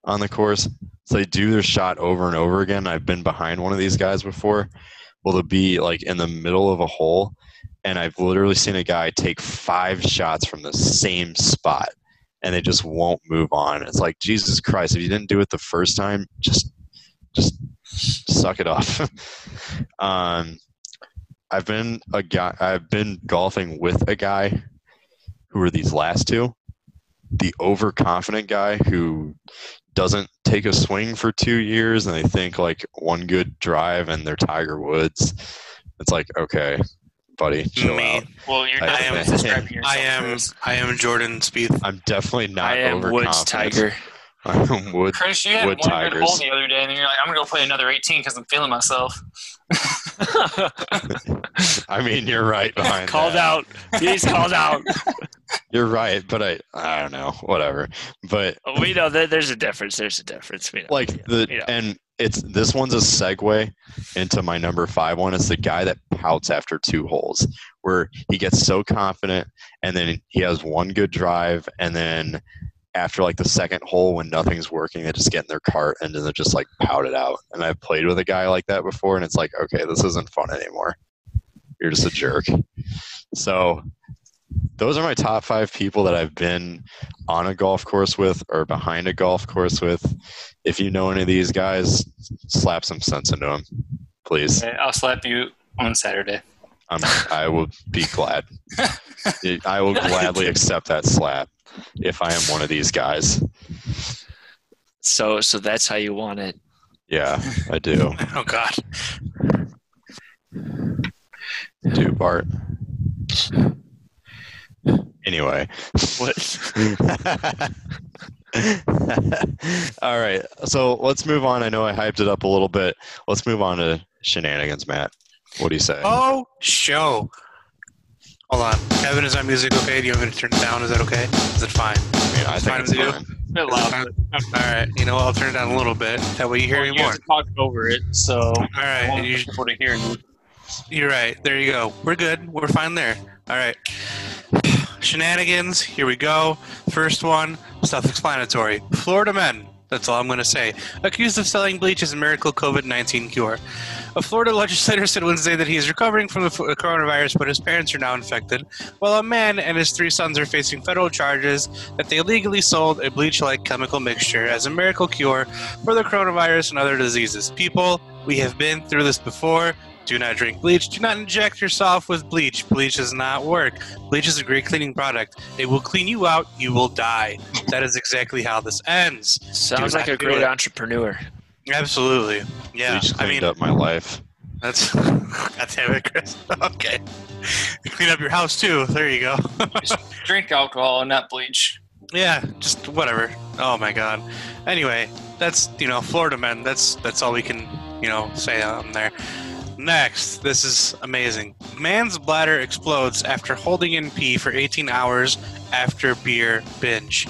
on the course. So they do their shot over and over again. I've been behind one of these guys before. Well, to be like in the middle of a hole, and I've literally seen a guy take five shots from the same spot, and they just won't move on. It's like Jesus Christ! If you didn't do it the first time, just just suck it off. um, I've been a guy. I've been golfing with a guy. Who are these last two? The overconfident guy who doesn't take a swing for two years, and they think like one good drive and they're Tiger Woods. It's like okay, buddy, chill Me. out. Well, you're I not am- I am I am Jordan Spieth. I'm definitely not I am overconfident. Woods Tiger. I'm Wood. Chris, you had Wood one good hole the other day, and then you're like, I'm gonna go play another 18 because I'm feeling myself. I mean, you're right behind called that. out. He's called out. You're right, but I I don't know, whatever. But We know that there's a difference. There's a difference. We know. like the Yeah. and it's this one's a segue into my number five one. It's the guy that pouts after two holes, where he gets so confident, and then he has one good drive, and then after like the second hole when nothing's working, they just get in their cart and then they just like pout it out. And I've played with a guy like that before, and it's like, okay, this isn't fun anymore. You're just a jerk. So those are my top five people that I've been on a golf course with or behind a golf course with. If you know any of these guys, slap some sense into them, please. I'll slap you on Saturday. I'm, I will be glad. I will gladly accept that slap if I am one of these guys. So so that's how you want it. Yeah, I do. Oh God. Do Bart. Anyway. What? All right. So let's move on. I know I hyped it up a little bit. Let's move on to shenanigans, Matt. What do you say? Oh, show. Hold on. Kevin, is our music okay? Do you want me to turn it down? Is that okay? Is it fine? I mean, I it's think fine it's with you? fine. bit loud. All right. You know what? I'll turn it down a little bit. That way you hear me you more. have talk over it, so All I right. want You, people to hear you. you're right. There you go. We're good. We're fine there. All right. Shenanigans. Here we go. First one. Self-explanatory. Florida men. That's all I'm going to say. Accused of selling bleach as a miracle COVID-19 cure. A Florida legislator said Wednesday that he is recovering from the uh, coronavirus, but his parents are now infected, while a man and his three sons are facing federal charges that they illegally sold a bleach-like chemical mixture as a miracle cure for the coronavirus and other diseases. People, we have been through this before. Do not drink bleach. Do not inject yourself with bleach. Bleach does not work. Bleach is a great cleaning product. It will clean you out. You will die. That is exactly how this ends. Sounds like a great it. entrepreneur. Absolutely. Yeah. Bleach I cleaned mean, up my life. that's. God damn it, Chris. Okay. You clean up your house too. There you go. Just drink alcohol, and not bleach. yeah, just whatever. Oh my god. Anyway, that's you know Florida men. That's that's all we can you know say on there. Next, this is amazing. Man's bladder explodes after holding in pee for 18 hours after beer binge.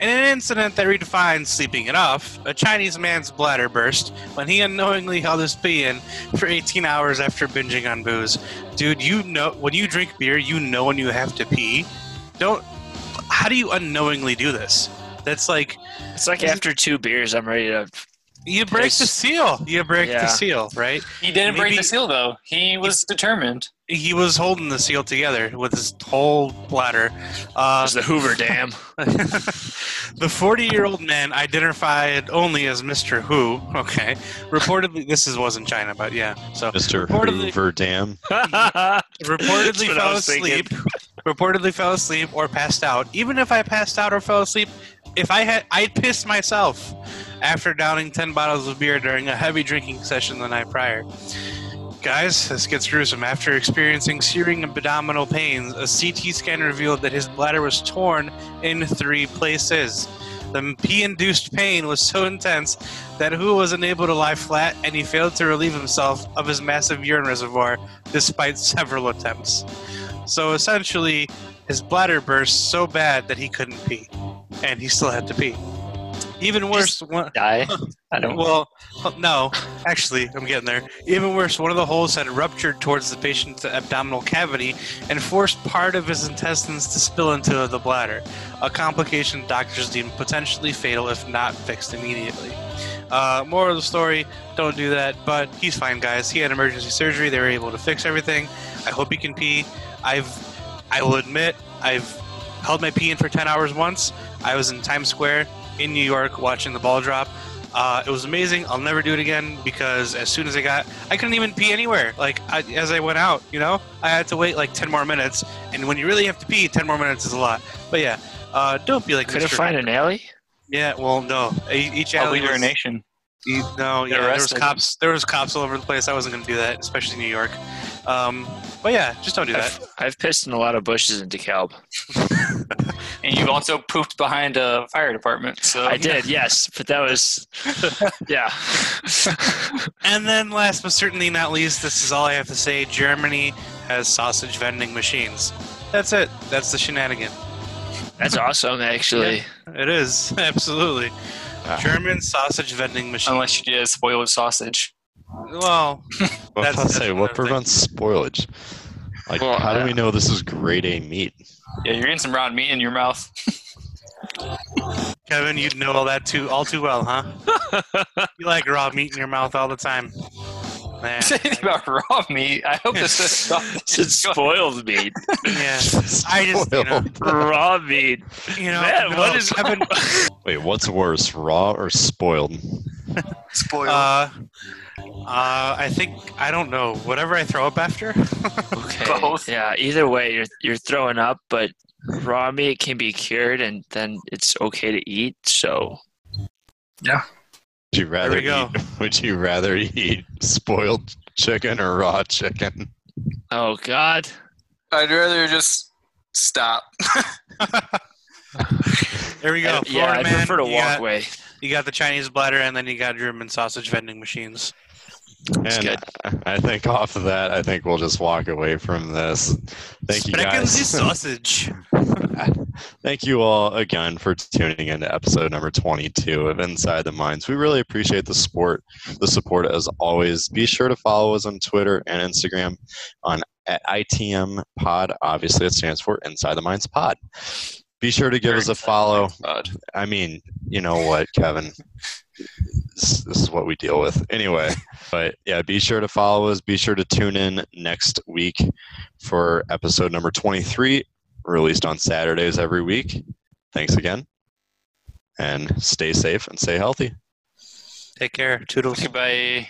In an incident that redefines sleeping it off, a Chinese man's bladder burst when he unknowingly held his pee in for 18 hours after binging on booze. Dude, you know when you drink beer, you know when you have to pee. Don't. How do you unknowingly do this? That's like It's like after two beers, I'm ready to. You break the seal. You break the seal, right? He didn't break the seal though. He was determined. He was holding the seal together with his whole bladder. Uh, It's the Hoover Dam. the 40 year old man, identified only as Mr. Hu, okay, reportedly, this is, was in China, but yeah, so Mr. Hoover Dam. reportedly fell asleep, reportedly fell asleep or passed out. Even if I passed out or fell asleep, if I had, I'd piss myself after downing 10 bottles of beer during a heavy drinking session the night prior. Guys, this gets gruesome. After experiencing searing abdominal pains, a CT scan revealed that his bladder was torn in three places. The pee-induced pain was so intense that Hu was unable to lie flat, and he failed to relieve himself of his massive urine reservoir despite several attempts. So essentially, his bladder burst so bad that he couldn't pee, and he still had to pee. Even worse, one, Die. I don't. well, no, actually, I'm getting there. Even worse, one of the holes had ruptured towards the patient's abdominal cavity and forced part of his intestines to spill into the bladder, a complication doctors deem potentially fatal if not fixed immediately. Uh, more of the story, don't do that, but he's fine, guys. He had emergency surgery. They were able to fix everything. I hope he can pee. I've, I will admit, I've held my pee in for 10 hours once. I was in Times Square in New York watching the ball drop. Uh, it was amazing. I'll never do it again because as soon as I got, I couldn't even pee anywhere. Like I, as I went out, you know, I had to wait like ten more minutes. And when you really have to pee, ten more minutes is a lot. But yeah, uh, don't be like. Couldn't Mr. find an alley. Yeah, well, no. Each alley Public urination. e- No, Get yeah, there was cops. There was cops all over the place. I wasn't going to do that, especially in New York. Um, but yeah, just don't do that. I've, I've pissed in a lot of bushes in DeKalb. And you also pooped behind a fire department. So I did, yes, but that was, yeah. And then, last but certainly not least, this is all I have to say. Germany has sausage vending machines. That's it. That's the shenanigan. That's awesome, actually. It is absolutely Ah. German sausage vending machine. Unless you did spoiled sausage. Well, Well, That's- I'll that's say, another what thing. prevents spoilage? Like, Well, how do uh, we know this is grade A meat? Yeah, you're getting some round meat in your mouth. Kevin, you know all that too all too well, huh? you like raw meat in your mouth all the time. Man. Anything about raw meat? I hope this is It's spoiled meat. Yeah. I just you know, Spoiled. Raw meat. you know Man, no, what is Kevin Wait, what's worse, raw or spoiled? spoiled. uh uh I think I don't know. Whatever I throw up after. Okay. Both. Yeah. Either way, you're you're throwing up, but raw meat can be cured, and then it's okay to eat. So Yeah. Would you rather we go. eat? Would you rather eat spoiled chicken or raw chicken? Oh God. I'd rather just stop. there we go. I- yeah, Florida I man. prefer to you walk got, away. you got the Chinese bladder and then you got German sausage vending machines. And good. I think off of that, I think we'll just walk away from this. Thank you guys. sausage. Thank you all again for tuning into episode number 22 of Inside the Minds. We really appreciate the support, the support as always. Be sure to follow us on Twitter and Instagram on at ITM Pod. Obviously, it stands for Inside the Minds Pod. Be sure to give us a follow. God. I mean, you know what, Kevin? This, this is what we deal with. Anyway, but yeah, be sure to follow us. Be sure to tune in next week for episode number 23, released on Saturdays every week. Thanks again. And stay safe and stay healthy. Take care. Toodles. Goodbye.